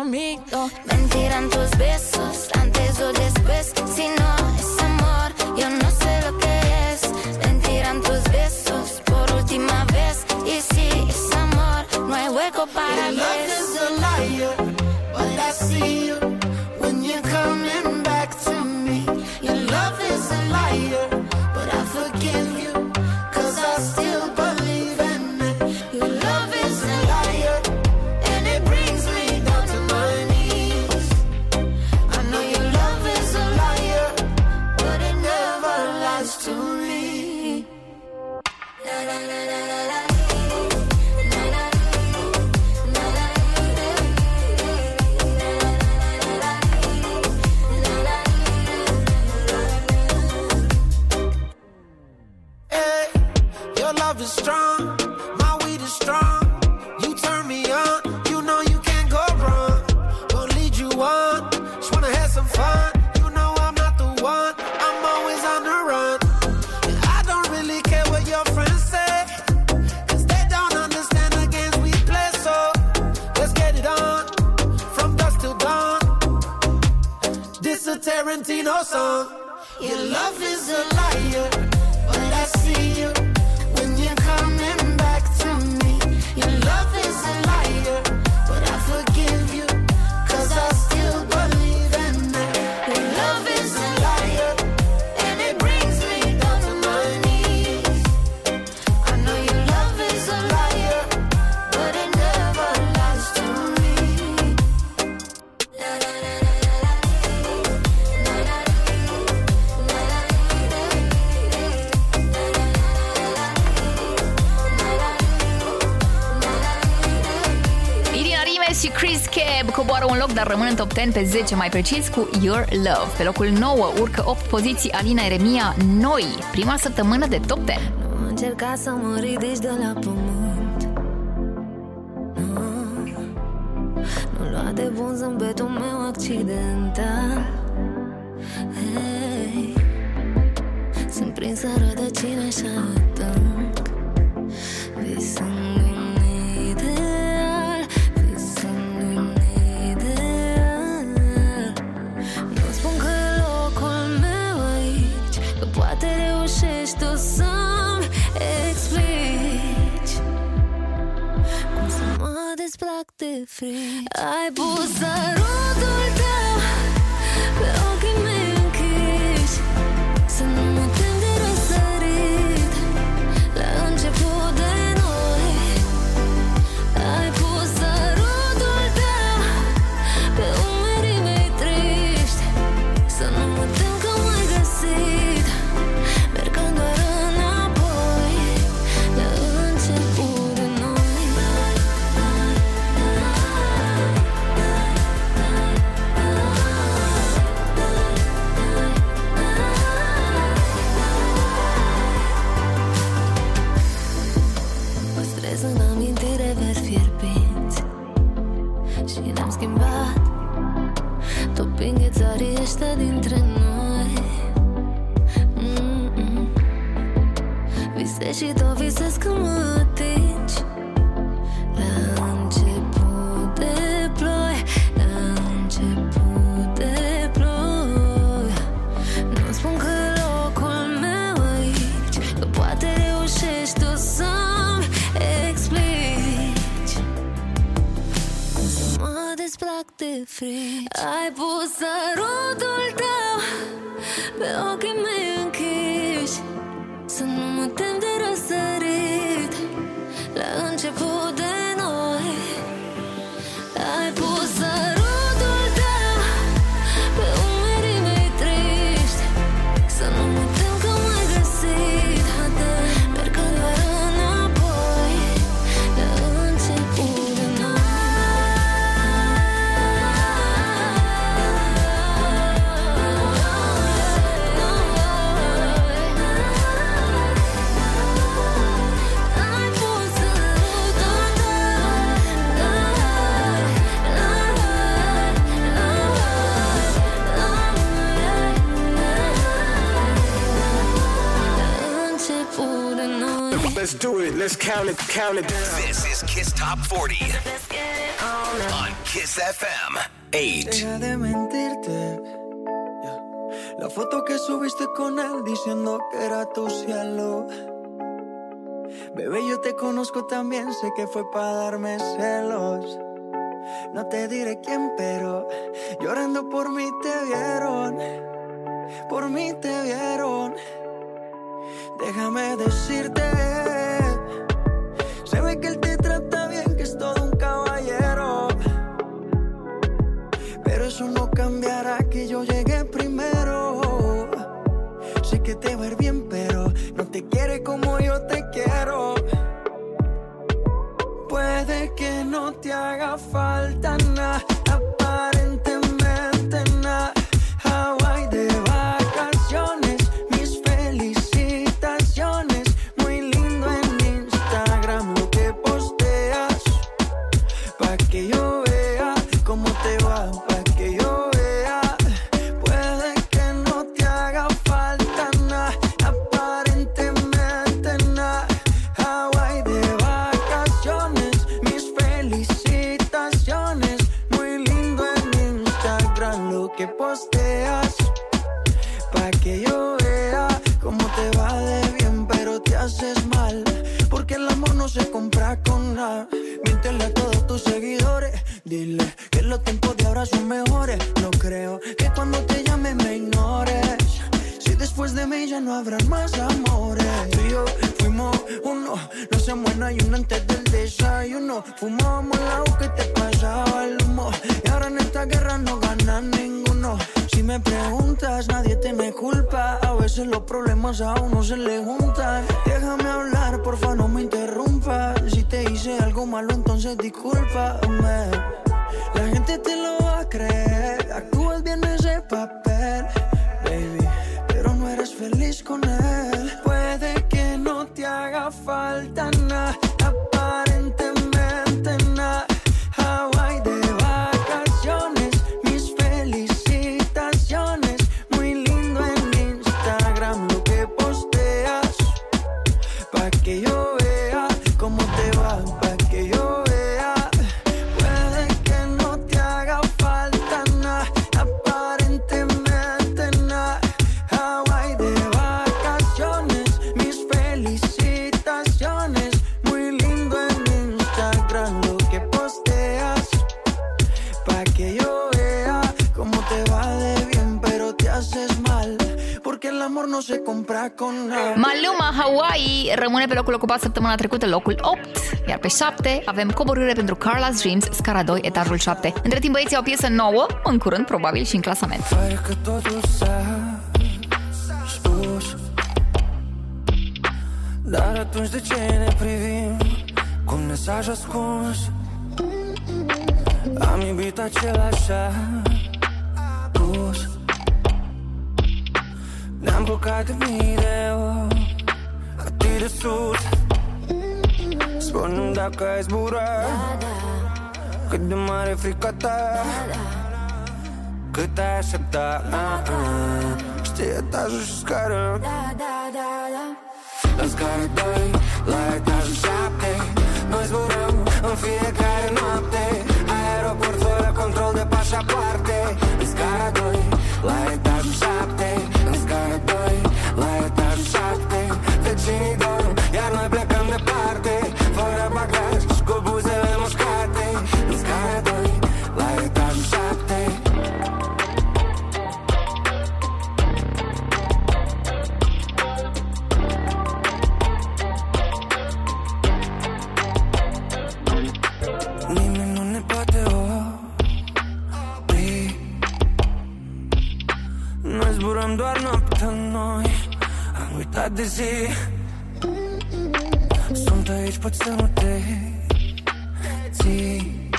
mentirán tus besos antes o después. Si no es amor, yo no sé lo que es. Mentirán tus besos por última vez. Y si es amor, no hay hueco para Your Tarantino song. Your love is a liar, but I see you dar rămân în top 10 pe 10 mai precis cu Your Love. Pe locul 9 urcă 8 poziții Alina Eremia, Noi, prima săptămână de top 10. Nu încerca să mă ridici de la pământ Nu, nu lua de bun zâmbetul meu accidental hey. Sunt prinsă rădăcina așa Ai, você. count it, count it. This is Kiss Top 40 on Kiss FM 8. De mentirte. La foto que subiste con él diciendo que era tu cielo. Bebé, yo te conozco también, sé que fue para darme celos. No te diré quién, pero llorando por mí te vieron. Por mí te vieron. Déjame decirte te ver bien, pero no te quiere como yo te quiero. Puede que no te haga falta nada ocupat săptămâna trecută, locul 8, iar pe 7 avem coborâre pentru Carla's Dreams, scara 2, etajul 7. Între timp băieții au o piesă nouă, în curând, probabil și în clasament. Pare că totul s-a spus Dar atunci de ce ne privim Cu un mesaj ascuns Am iubit același de mare frica ta. Cât ai aștepta? Ah, ah. Știi etajul și scară. Da, da, da, da zi. Sunt aici, pot să nu te ții.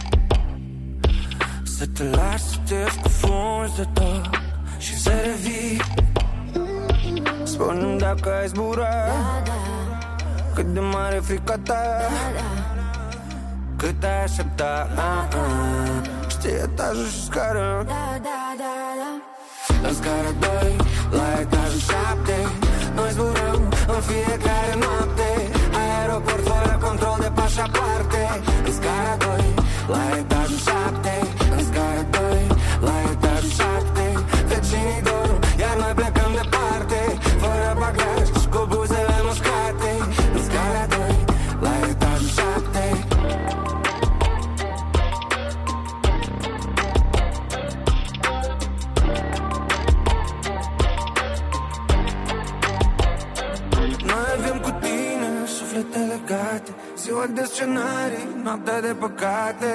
Să te lași să te scufunzi de tot Și să revii. Spune-mi dacă ai zbura Cât de mare frica ta cât ai aștepta. Ah, ah. Știi etajul și scară. Da, da, da, da. La scara 2, fie care noapte Aeroport fără control de pașapoarte Riscara doi la de scenarii, noaptea de păcate.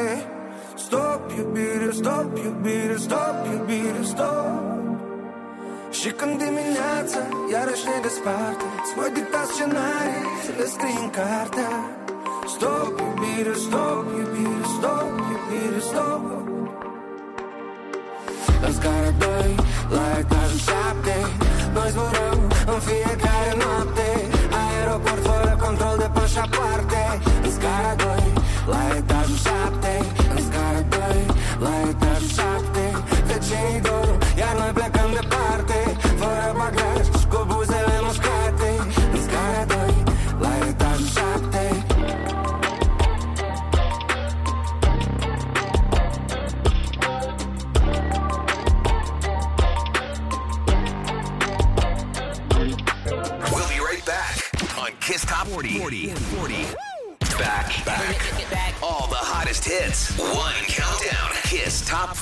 Stop iubire, stop iubire, stop iubire, stop. Și când dimineața iarăși ne desparte Îți voi dicta scenarii, să le scrii în cartea Stop iubire, stop iubire, stop iubire, stop. În scara 2, la etajul 7 Noi zburăm în fiecare noapte. Aeroport fără control de pașapoarte skargoj Lajetaš u šaptej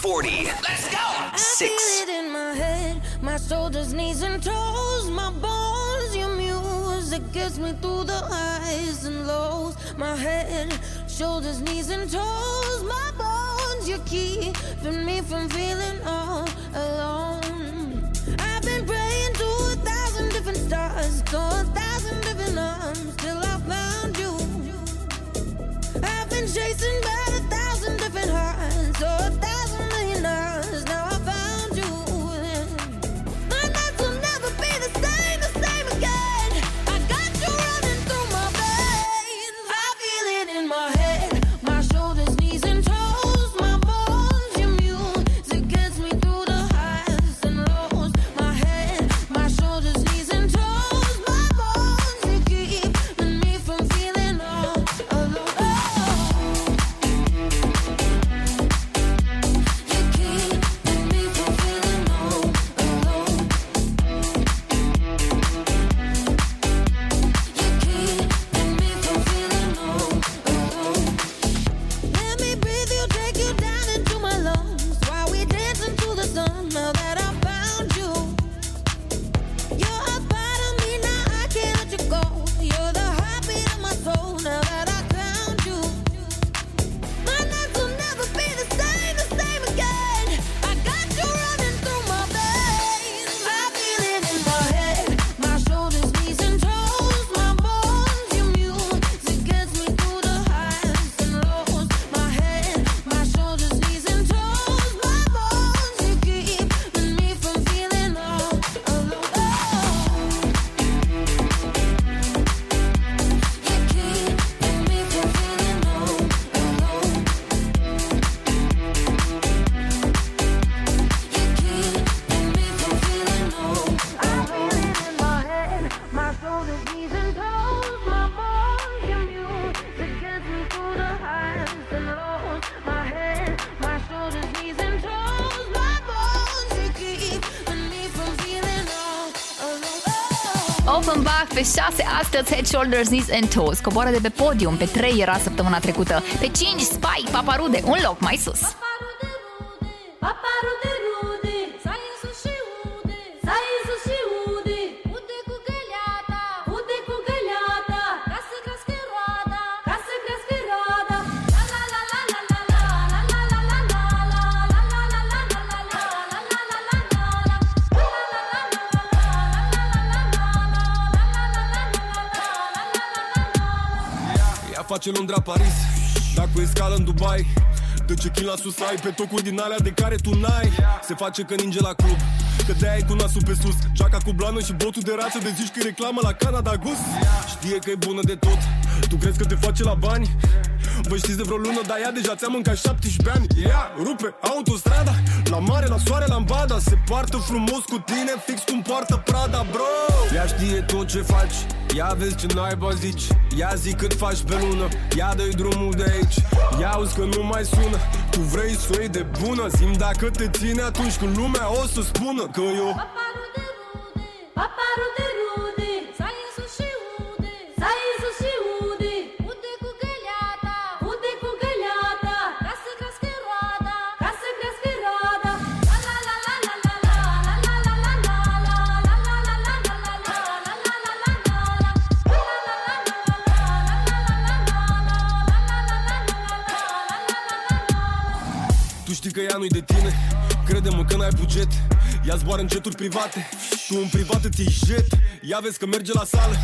40. Let's go. I feel it in my head, my shoulders, knees, and toes, my bones. Your music gets me through the highs and lows. My head, shoulders, knees, and toes, my bones. You're keeping me from feeling all alone. I've been praying to a thousand different stars, to a thousand different arms, till I found you. I've been chasing by a thousand different hearts, so a thousand pe 6 astăzi Head, Shoulders, Knees and Toes. Coboară de pe podium, pe 3 era săptămâna trecută. Pe 5 Spike, Paparude, un loc mai sus face Londra Paris. Dacă e scală în Dubai Dă ce la sus ai? Pe tocuri din alea de care tu n-ai. Se face că ninge la club Că de ai cu nasul pe sus. Geaca cu blană și botul de rață De zici că e reclamă la Canada Gus Știe că e bună de tot Tu crezi că te face la bani? Vă știți de vreo lună, dar ea deja ți-a mâncat 17 ani. Ea rupe autostrada La mare, la soare, la ambada Se poartă frumos cu tine, fix cum poartă Prada, bro. Ea știe tot ce faci Ia vezi ce naiba zici. Ia zi cât faci pe lună Ia dă drumul de aici. Ia auzi că nu mai sună Tu vrei să o iei de bună? Zim dacă te ține atunci când lumea o să spună Că eu n-ai buget Ea zboară în jeturi private. Tu în privat îți iei jet Ea vezi că merge la sală.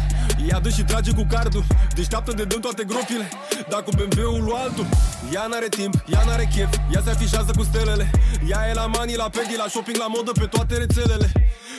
Ea dă și trage cu cardul Deșteaptă de dăm toate gropile. Dar cu BMW-ul lui altul. Ea n-are timp, ea n-are chef Ea se afișează cu stelele. Ea e la mani, la pedi, la shopping, la modă Pe toate rețelele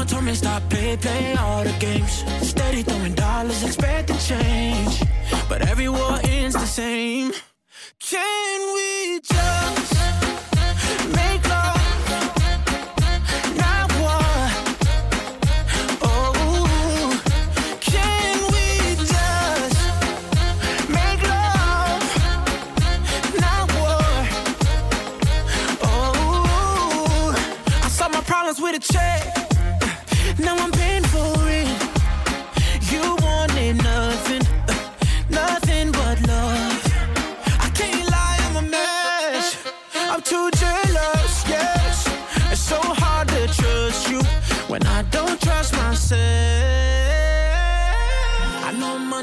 Mama told me stop, play, play all the games. Steady throwing dollars, expecting change. But every war ends the same. Can we just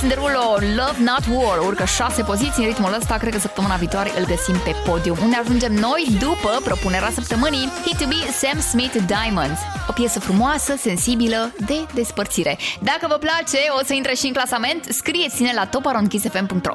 4, Jason Derulo, Love Not War, urcă 6 poziții în ritmul ăsta, cred că săptămâna viitoare îl găsim pe podium. Unde ajungem noi după propunerea săptămânii? Hit to be Sam Smith Diamonds. O piesă frumoasă, sensibilă, de despărțire. Dacă vă place, o să intre și în clasament, scrieți-ne la toparonkissfm.ro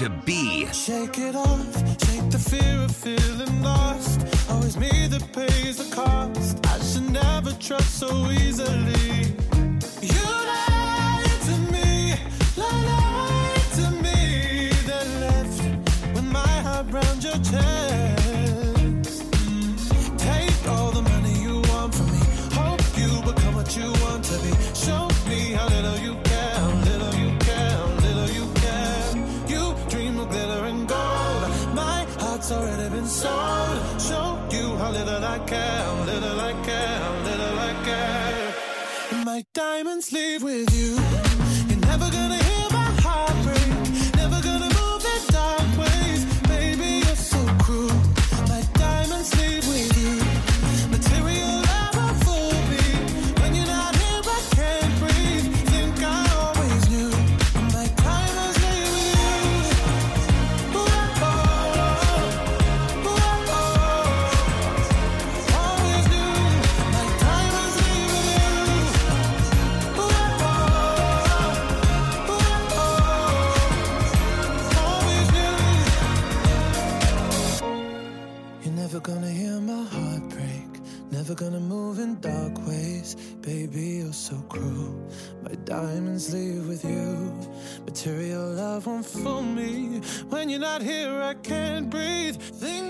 to be. Shake it off, shake the fear of feeling lost. Always me that pays the cost. I should never trust so easily. sleep with you. Diamonds leave with you. Material love won't fool me. When you're not here, I can't breathe. Think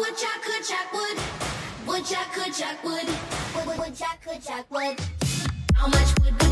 Woodchuck could chuck wood? Woodchuck could chuck wood. Wood, wood, woodchuck could chuck wood. How much wood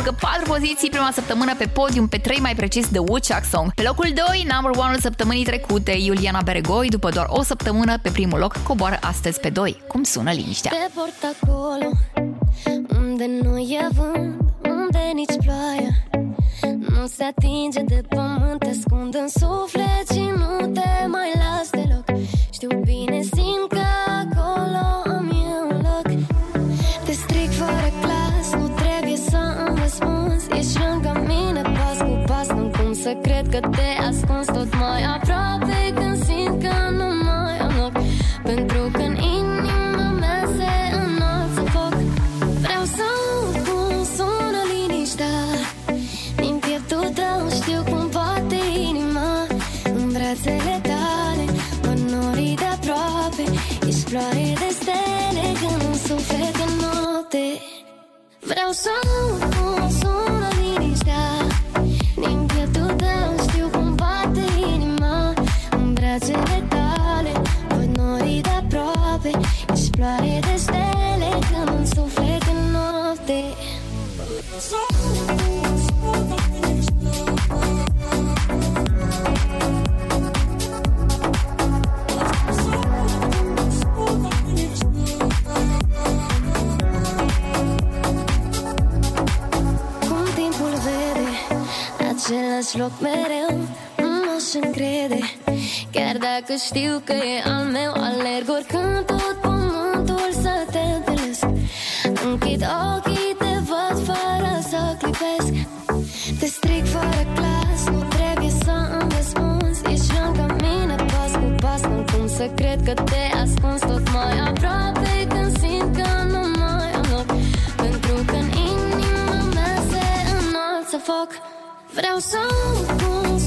urcă 4 poziții prima săptămână pe podium, pe 3 mai precis The Woodchuck Song. Pe locul 2, number 1 săptămânii trecute, Iuliana Beregoi, după doar o săptămână pe primul loc, coboară astăzi pe 2. Cum sună liniștea? Te port acolo Unde nu e vânt Unde nici ploaia Nu se atinge de pământ Te ascund în suflet și nu te mai las deloc Știu bine, simt că Nu cum să cred că te ascunzi Tot mai aproape când simt că nu mai am loc. Pentru că în inima mea se înalță foc. Vreau să aud cum sună liniștea. Din pieptul tău știu cum bate inima. În brațele tale mă nori de aproape. Ești floare de stele când un suflet în noapte Vreau să aud cum sună liniștea Din pieptul tău știu cum bate inima În brațele tale. Văd norii de aproape Ești floare Același loc mereu Nu m-aș încrede. Chiar dacă știu că e al meu Alerg oricând tot pământul să te întâlnesc. Închid ochii, te văd fără să clipesc. Te stric fără clas Nu trebuie să îmi răspunzi. Ești lângă mine pas cu pas Nu cum să cred că te Vreau să aud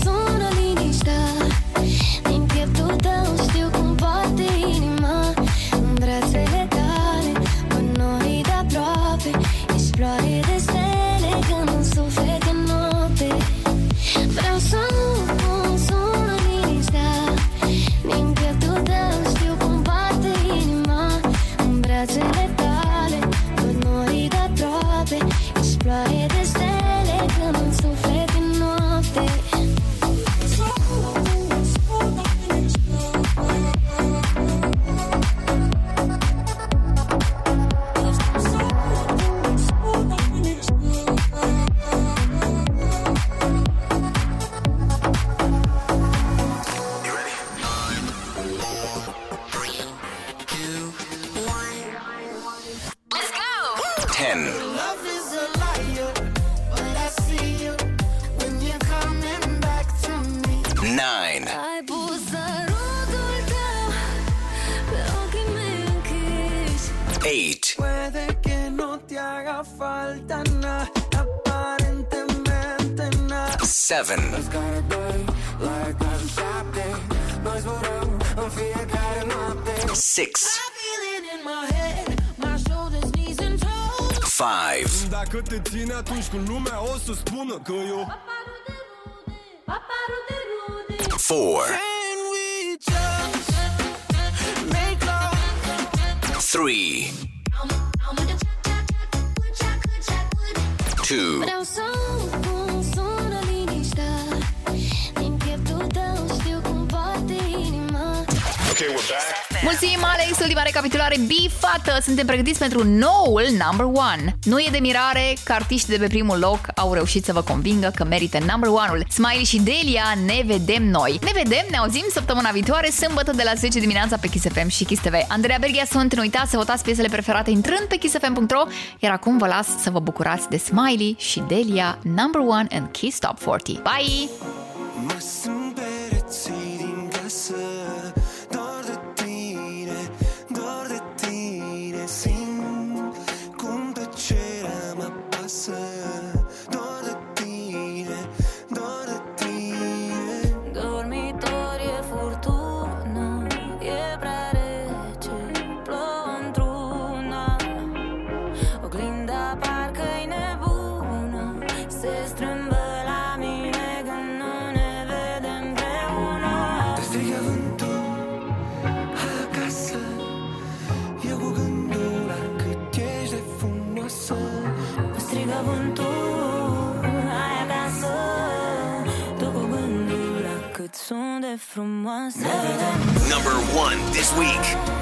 Noi zburăm în fiecare noapte Six Five. Dacă te ține atunci cu lumea o să spună că eu Paparul de rude Four. Can we just Three. Two. Okay, we're back. Mulțumim, Alex! Ultima recapitulare bifată! Suntem pregătiți pentru noul number one. Nu e de mirare că artiștii de pe primul loc au reușit să vă convingă că merită number one-ul. Smiley și Delia, ne vedem noi! Ne vedem, ne auzim săptămâna viitoare, sâmbătă de la 10 dimineața pe Kiss FM și Kiss TV. Andreea Berghia sunt, nu uitați să votați piesele preferate intrând pe kissfm.ro, iar acum vă las să vă bucurați de Smiley și Delia, number one în Kiss Top 40. Bye! Number one this week.